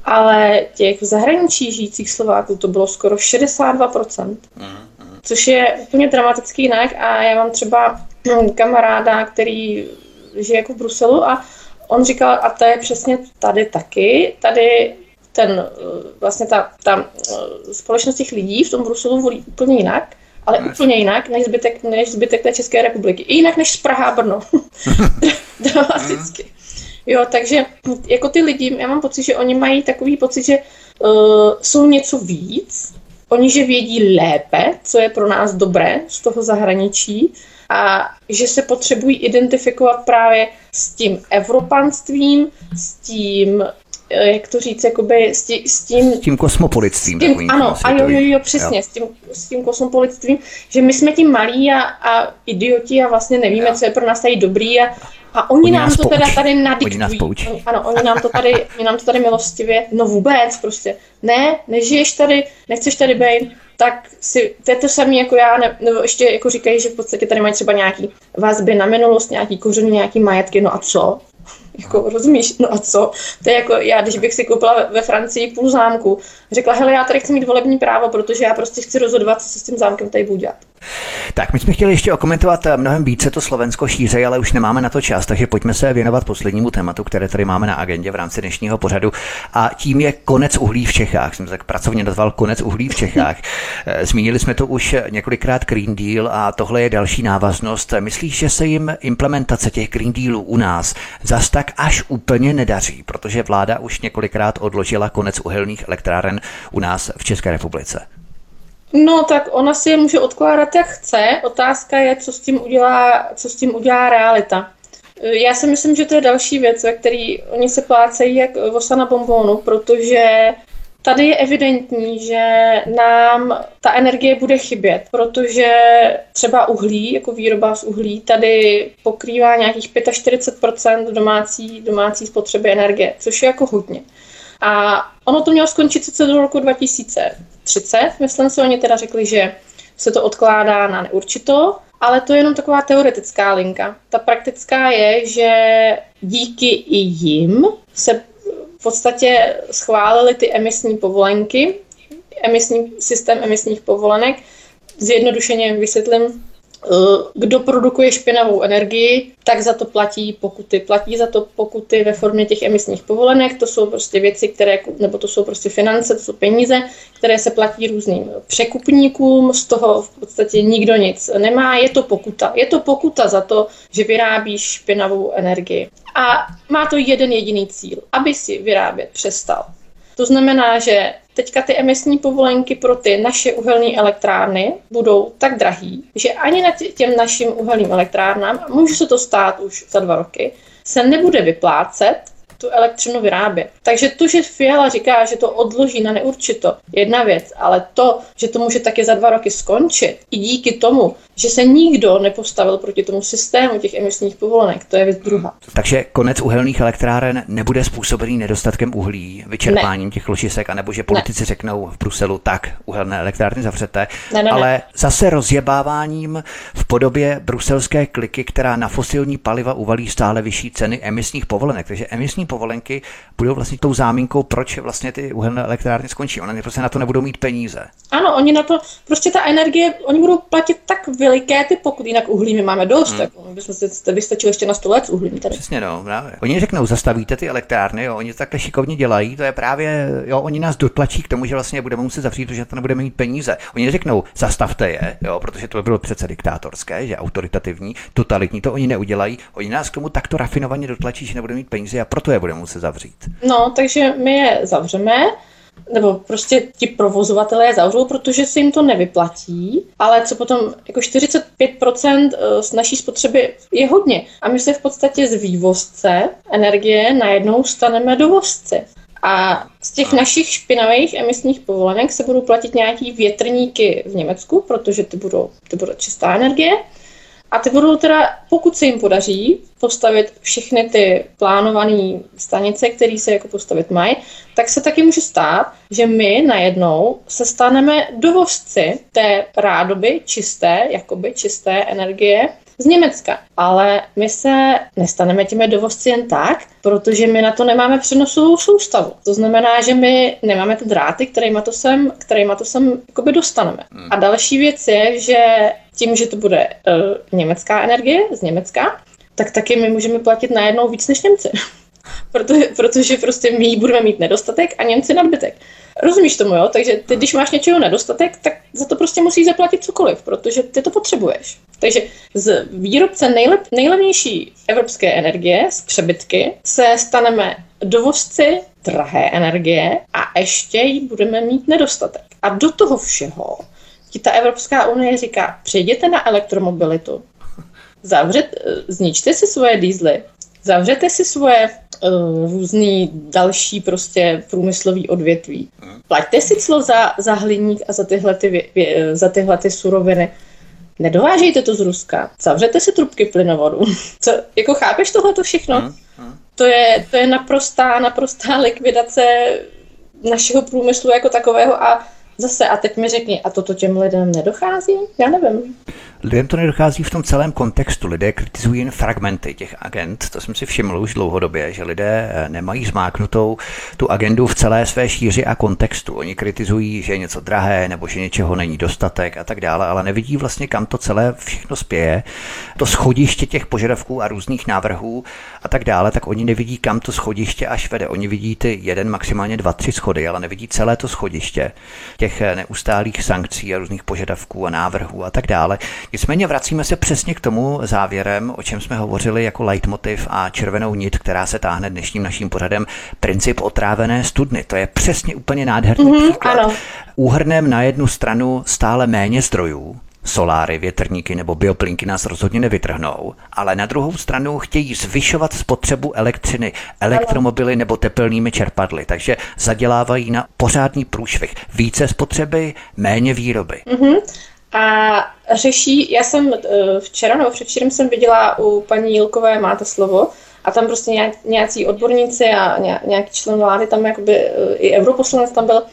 ale těch v zahraničí žijících Slováků to bylo skoro 62%. Což je úplně dramatický jinak a já mám třeba kamaráda, který žije jako v Bruselu a on říkal, a to je přesně tady taky, tady ten, vlastně ta, ta společnost těch lidí v tom Bruselu volí úplně jinak, ale no, úplně jinak než zbytek, než zbytek té České republiky. I jinak než z Praha a Brno. Dramaticky. Jo, takže jako ty lidi, já mám pocit, že oni mají takový pocit, že uh, jsou něco víc, oni že vědí lépe, co je pro nás dobré z toho zahraničí a že se potřebují identifikovat právě s tím evropanstvím, s tím jak to říct, jakoby s, tí, s tím... S tím kosmopolitstvím. S tím, ano, a jo, jo, jo, přesně, jo. S, tím, s tím kosmopolitstvím, že my jsme tím malí a, a idioti a vlastně nevíme, jo. co je pro nás tady dobrý a, a oni, oni nám to poučí. teda tady nadiktují. Oni nás poučí. Ano, oni nám to tady, oni nám to tady milostivě, no vůbec prostě. Ne, nežiješ tady, nechceš tady být, tak si, to je to samé jako já, ne, nebo ještě jako říkají, že v podstatě tady mají třeba nějaký vazby na minulost, nějaký kořeny, nějaký majetky, no a co? Jako, rozumíš? No a co? To je jako já, když bych si koupila ve Francii půl zámku, řekla, hele, já tady chci mít volební právo, protože já prostě chci rozhodovat, co se s tím zámkem tady budu dělat. Tak, my jsme chtěli ještě okomentovat eh, mnohem více to Slovensko šíře, ale už nemáme na to čas, takže pojďme se věnovat poslednímu tématu, které tady máme na agendě v rámci dnešního pořadu. A tím je konec uhlí v Čechách. Jsem tak pracovně nazval konec uhlí v Čechách. Eh, zmínili jsme to už několikrát Green Deal a tohle je další návaznost. Myslíš, že se jim implementace těch Green Dealů u nás zas tak až úplně nedaří, protože vláda už několikrát odložila konec uhelných elektráren u nás v České republice? No, tak ona si je může odkládat, jak chce. Otázka je, co s tím udělá, co s tím udělá realita. Já si myslím, že to je další věc, ve který oni se plácejí jak vosa na bombónu, protože tady je evidentní, že nám ta energie bude chybět, protože třeba uhlí, jako výroba z uhlí, tady pokrývá nějakých 45% domácí, domácí spotřeby energie, což je jako hodně. A ono to mělo skončit sice do roku 2030, myslím si, oni teda řekli, že se to odkládá na neurčito, ale to je jenom taková teoretická linka. Ta praktická je, že díky i jim se v podstatě schválili ty emisní povolenky, emisní systém emisních povolenek. Zjednodušeně vysvětlím, kdo produkuje špinavou energii, tak za to platí pokuty. Platí za to pokuty ve formě těch emisních povolenek, to jsou prostě věci, které, nebo to jsou prostě finance, to jsou peníze, které se platí různým překupníkům, z toho v podstatě nikdo nic nemá, je to pokuta. Je to pokuta za to, že vyrábíš špinavou energii. A má to jeden jediný cíl, aby si vyrábět přestal. To znamená, že teďka ty emisní povolenky pro ty naše uhelné elektrárny budou tak drahý, že ani na těm našim uhelným elektrárnám, může se to stát už za dva roky, se nebude vyplácet tu elektřinu vyrábět. Takže to, že Fiala říká, že to odloží na neurčito, jedna věc, ale to, že to může taky za dva roky skončit, i díky tomu, že se nikdo nepostavil proti tomu systému těch emisních povolenek, to je věc druhá. Takže konec uhelných elektráren nebude způsobený nedostatkem uhlí, vyčerpáním ne. těch ložisek, anebo že politici ne. řeknou v Bruselu, tak uhelné elektrárny zavřete, ne, ne, ale ne. zase rozjebáváním v podobě bruselské kliky, která na fosilní paliva uvalí stále vyšší ceny emisních povolenek. Takže emisní povolenky budou vlastně tou záminkou, proč vlastně ty uhelné elektrárny skončí. Oni prostě na to nebudou mít peníze. Ano, oni na to, prostě ta energie, oni budou platit tak veliké ty pokud jinak uhlí my máme dost, hmm. tak bychom se vystačili ještě na 100 let s uhlím tady. Přesně, no, právě. Oni řeknou, zastavíte ty elektrárny, jo, oni to takhle šikovně dělají, to je právě, jo, oni nás dotlačí k tomu, že vlastně budeme muset zavřít, protože to nebudeme mít peníze. Oni řeknou, zastavte je, jo, protože to by bylo přece diktátorské, že autoritativní, totalitní, to oni neudělají. Oni nás k tomu takto rafinovaně dotlačí, že nebudeme mít peníze a proto je budeme muset zavřít. No, takže my je zavřeme nebo prostě ti provozovatelé je zavřou, protože se jim to nevyplatí, ale co potom, jako 45% eh, z naší spotřeby je hodně. A my se v podstatě z vývozce energie najednou staneme dovozci. A z těch našich špinavých emisních povolenek se budou platit nějaký větrníky v Německu, protože ty budou, ty budou čistá energie. A ty budou teda, pokud se jim podaří postavit všechny ty plánované stanice, které se jako postavit mají, tak se taky může stát, že my najednou se staneme dovozci té rádoby čisté, jakoby čisté energie z Německa. Ale my se nestaneme těmi dovozci jen tak, protože my na to nemáme přenosovou soustavu. To znamená, že my nemáme ty dráty, kterýma to sem, kterýma to sem jakoby dostaneme. Hmm. A další věc je, že tím, že to bude uh, německá energie z Německa, tak taky my můžeme platit najednou víc než Němci. protože, protože prostě my budeme mít nedostatek a Němci nadbytek. Rozumíš tomu, jo? Takže ty, když máš něčeho nedostatek, tak za to prostě musíš zaplatit cokoliv, protože ty to potřebuješ. Takže z výrobce nejlep, nejlevnější evropské energie z přebytky se staneme dovozci drahé energie a ještě jí budeme mít nedostatek. A do toho všeho ti ta Evropská unie říká, přejděte na elektromobilitu, zavřet, zničte si svoje dýzly, zavřete si svoje různý další prostě průmyslový odvětví. Plaťte si clo za, za hliník a za tyhle, ty, za tyhle ty suroviny. Nedovážejte to z Ruska. Zavřete si trubky plynovodu. Co, jako chápeš tohle všechno? Hmm, hmm. To, je, to je naprostá, naprostá likvidace našeho průmyslu jako takového a Zase, a teď mi řekni, a toto těm lidem nedochází? Já nevím. Lidem to nedochází v tom celém kontextu. Lidé kritizují jen fragmenty těch agent. To jsem si všiml už dlouhodobě, že lidé eh, nemají zmáknutou tu agendu v celé své šíři a kontextu. Oni kritizují, že je něco drahé nebo že něčeho není dostatek a tak dále, ale nevidí vlastně, kam to celé všechno spěje. To schodiště těch požadavků a různých návrhů a tak dále, tak oni nevidí, kam to schodiště až vede. Oni vidí ty jeden, maximálně dva, tři schody, ale nevidí celé to schodiště těch eh, neustálých sankcí a různých požadavků a návrhů a tak dále. Nicméně vracíme se přesně k tomu závěrem, o čem jsme hovořili jako leitmotiv a červenou nit, která se táhne dnešním naším pořadem, princip otrávené studny. To je přesně úplně nádherný mm-hmm, příklad. Ano. Úhrnem na jednu stranu stále méně zdrojů, Soláry, větrníky nebo bioplinky nás rozhodně nevytrhnou, ale na druhou stranu chtějí zvyšovat spotřebu elektřiny, elektromobily nebo tepelnými čerpadly, takže zadělávají na pořádný průšvih. Více spotřeby, méně výroby. Mm-hmm. A řeší, já jsem eh, včera nebo předvčírem jsem viděla u paní Jilkové Máte slovo, a tam prostě nějací odborníci a nějaký člen vlády, tam jakoby eh, i europoslanec tam byl,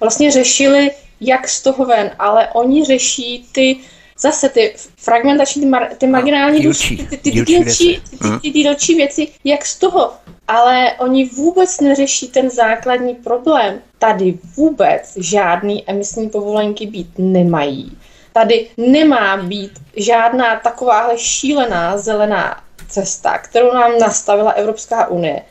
vlastně řešili, jak z toho ven, ale oni řeší ty zase ty fragmentační, ty, mar, ty marginální dílčí, ty, ty, dílčí, ty, ty, ty dílčí věci, jak z toho. Ale oni vůbec neřeší ten základní problém. Tady vůbec žádný emisní povolenky být nemají. Tady nemá být žádná takováhle šílená zelená cesta, kterou nám nastavila Evropská unie.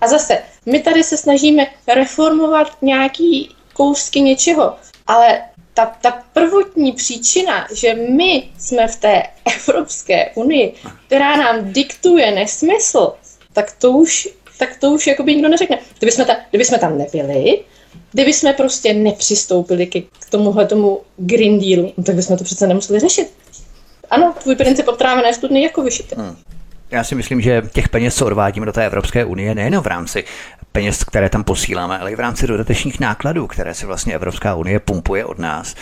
A zase, my tady se snažíme reformovat nějaký kousky něčeho, ale ta, ta prvotní příčina, že my jsme v té Evropské unii, která nám diktuje nesmysl, tak to už, tak to už jakoby nikdo neřekne. Kdyby jsme, ta, kdyby jsme tam nebyli, kdyby jsme prostě nepřistoupili k, k tomuhle tomu Green Dealu, no tak bychom to přece nemuseli řešit. Ano, tvůj princip otrávené studny jako vyšité. Hmm. Já si myslím, že těch peněz, co odvádíme do té Evropské unie, nejen v rámci peněz, které tam posíláme, ale i v rámci dodatečných nákladů, které si vlastně Evropská unie pumpuje od nás,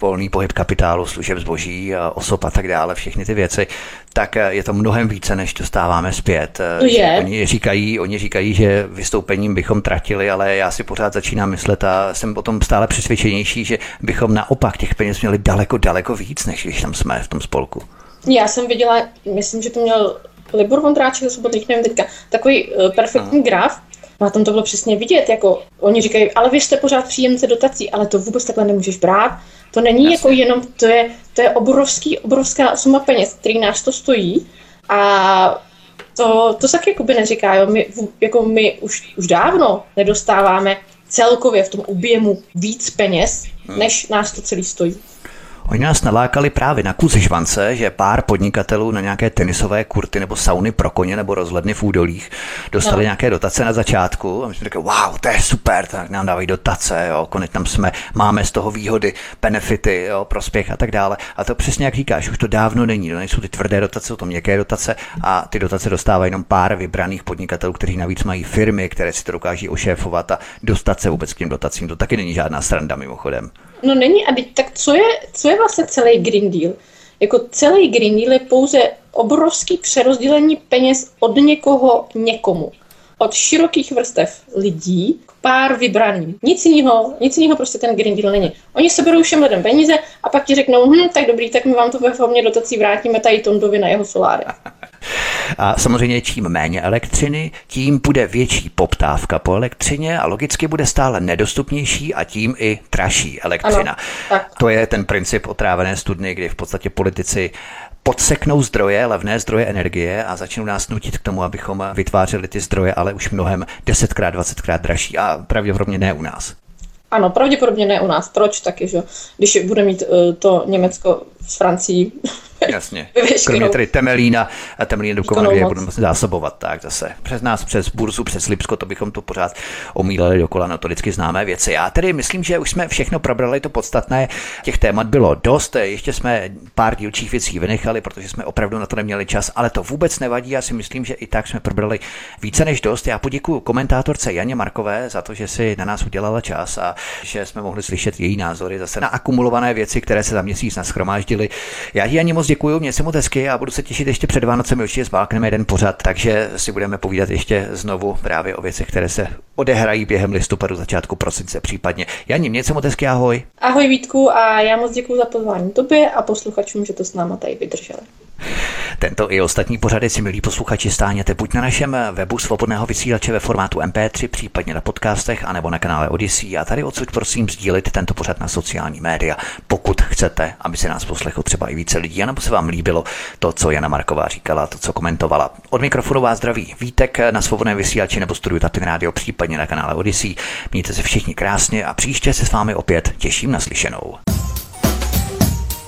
volný pohyb kapitálu, služeb zboží, osob a tak dále, všechny ty věci, tak je to mnohem více, než dostáváme zpět. To je. Oni říkají, oni říkají, že vystoupením bychom tratili, ale já si pořád začínám myslet a jsem potom stále přesvědčenější, že bychom naopak těch peněz měli daleko, daleko víc, než když tam jsme v tom spolku. Já jsem viděla, myslím, že to měl Libor Vondráček, nevím teďka, takový perfektní graf, a tam to bylo přesně vidět, jako oni říkají, ale vy jste pořád příjemce dotací, ale to vůbec takhle nemůžeš brát. To není Jasně. jako jenom, to je, to je obrovský, obrovská suma peněz, který nás to stojí a to, to se taky jakoby neříká, jo. My, jako my už, už dávno nedostáváme celkově v tom objemu víc peněz, hmm. než nás to celý stojí. Oni nás nalákali právě na kus žvance, že pár podnikatelů na nějaké tenisové kurty nebo sauny pro koně nebo rozhledny v údolích dostali no. nějaké dotace na začátku a my jsme řekli, wow, to je super, tak nám dávají dotace, jo, konec tam jsme, máme z toho výhody, benefity, jo, prospěch a tak dále. A to přesně jak říkáš, už to dávno není, to nejsou ty tvrdé dotace, jsou to měkké dotace a ty dotace dostávají jenom pár vybraných podnikatelů, kteří navíc mají firmy, které si to dokáží ošéfovat a dostat se vůbec k těm dotacím. To taky není žádná sranda mimochodem. No není, a tak co je, co je vlastně celý Green Deal? Jako celý Green Deal je pouze obrovský přerozdělení peněz od někoho někomu. Od širokých vrstev lidí k pár vybraným. Nic jiného, nic jiného prostě ten Green Deal není. Oni se berou všem lidem peníze a pak ti řeknou, hm, tak dobrý, tak my vám to ve formě dotací vrátíme tady Tondovi na jeho soláry. A samozřejmě čím méně elektřiny, tím bude větší poptávka po elektřině a logicky bude stále nedostupnější a tím i dražší elektřina. Ano, to je ten princip otrávené studny, kdy v podstatě politici podseknou zdroje, levné zdroje energie a začnou nás nutit k tomu, abychom vytvářeli ty zdroje, ale už mnohem desetkrát, dvacetkrát dražší a pravděpodobně ne u nás. Ano, pravděpodobně ne u nás. Proč taky, že? Když bude mít uh, to Německo s Francií Jasně. Kromě tedy Temelína a Temelína Dukovany budeme zásobovat tak zase. Přes nás, přes Burzu, přes Lipsko, to bychom to pořád omíleli dokola notoricky známé věci. Já tedy myslím, že už jsme všechno probrali, to podstatné. Těch témat bylo dost, ještě jsme pár dílčích věcí vynechali, protože jsme opravdu na to neměli čas, ale to vůbec nevadí. Já si myslím, že i tak jsme probrali více než dost. Já poděkuji komentátorce Janě Markové za to, že si na nás udělala čas a že jsme mohli slyšet její názory zase na akumulované věci, které se za měsíc naschromáždily. Já jí ani moc děkuji, mě se moc hezky a budu se těšit ještě před Vánocemi, určitě zbálkneme jeden pořad, takže si budeme povídat ještě znovu právě o věcech, které se odehrají během listopadu, začátku prosince případně. Janí, mě se moc hezky, ahoj. Ahoj Vítku a já moc děkuji za pozvání tobě a posluchačům, že to s náma tady vydrželi. Tento i ostatní pořady si, milí posluchači, stáhněte buď na našem webu svobodného vysílače ve formátu MP3, případně na podcastech, anebo na kanále Odyssey. A tady odsud prosím sdílit tento pořad na sociální média, pokud chcete, aby se nás poslechlo třeba i více lidí, anebo se vám líbilo to, co Jana Marková říkala, to, co komentovala. Od mikrofonu vás zdraví Vítek na svobodné vysílači nebo studiu Tapin Radio, případně na kanále Odyssey. Mějte se všichni krásně a příště se s vámi opět těším na slyšenou.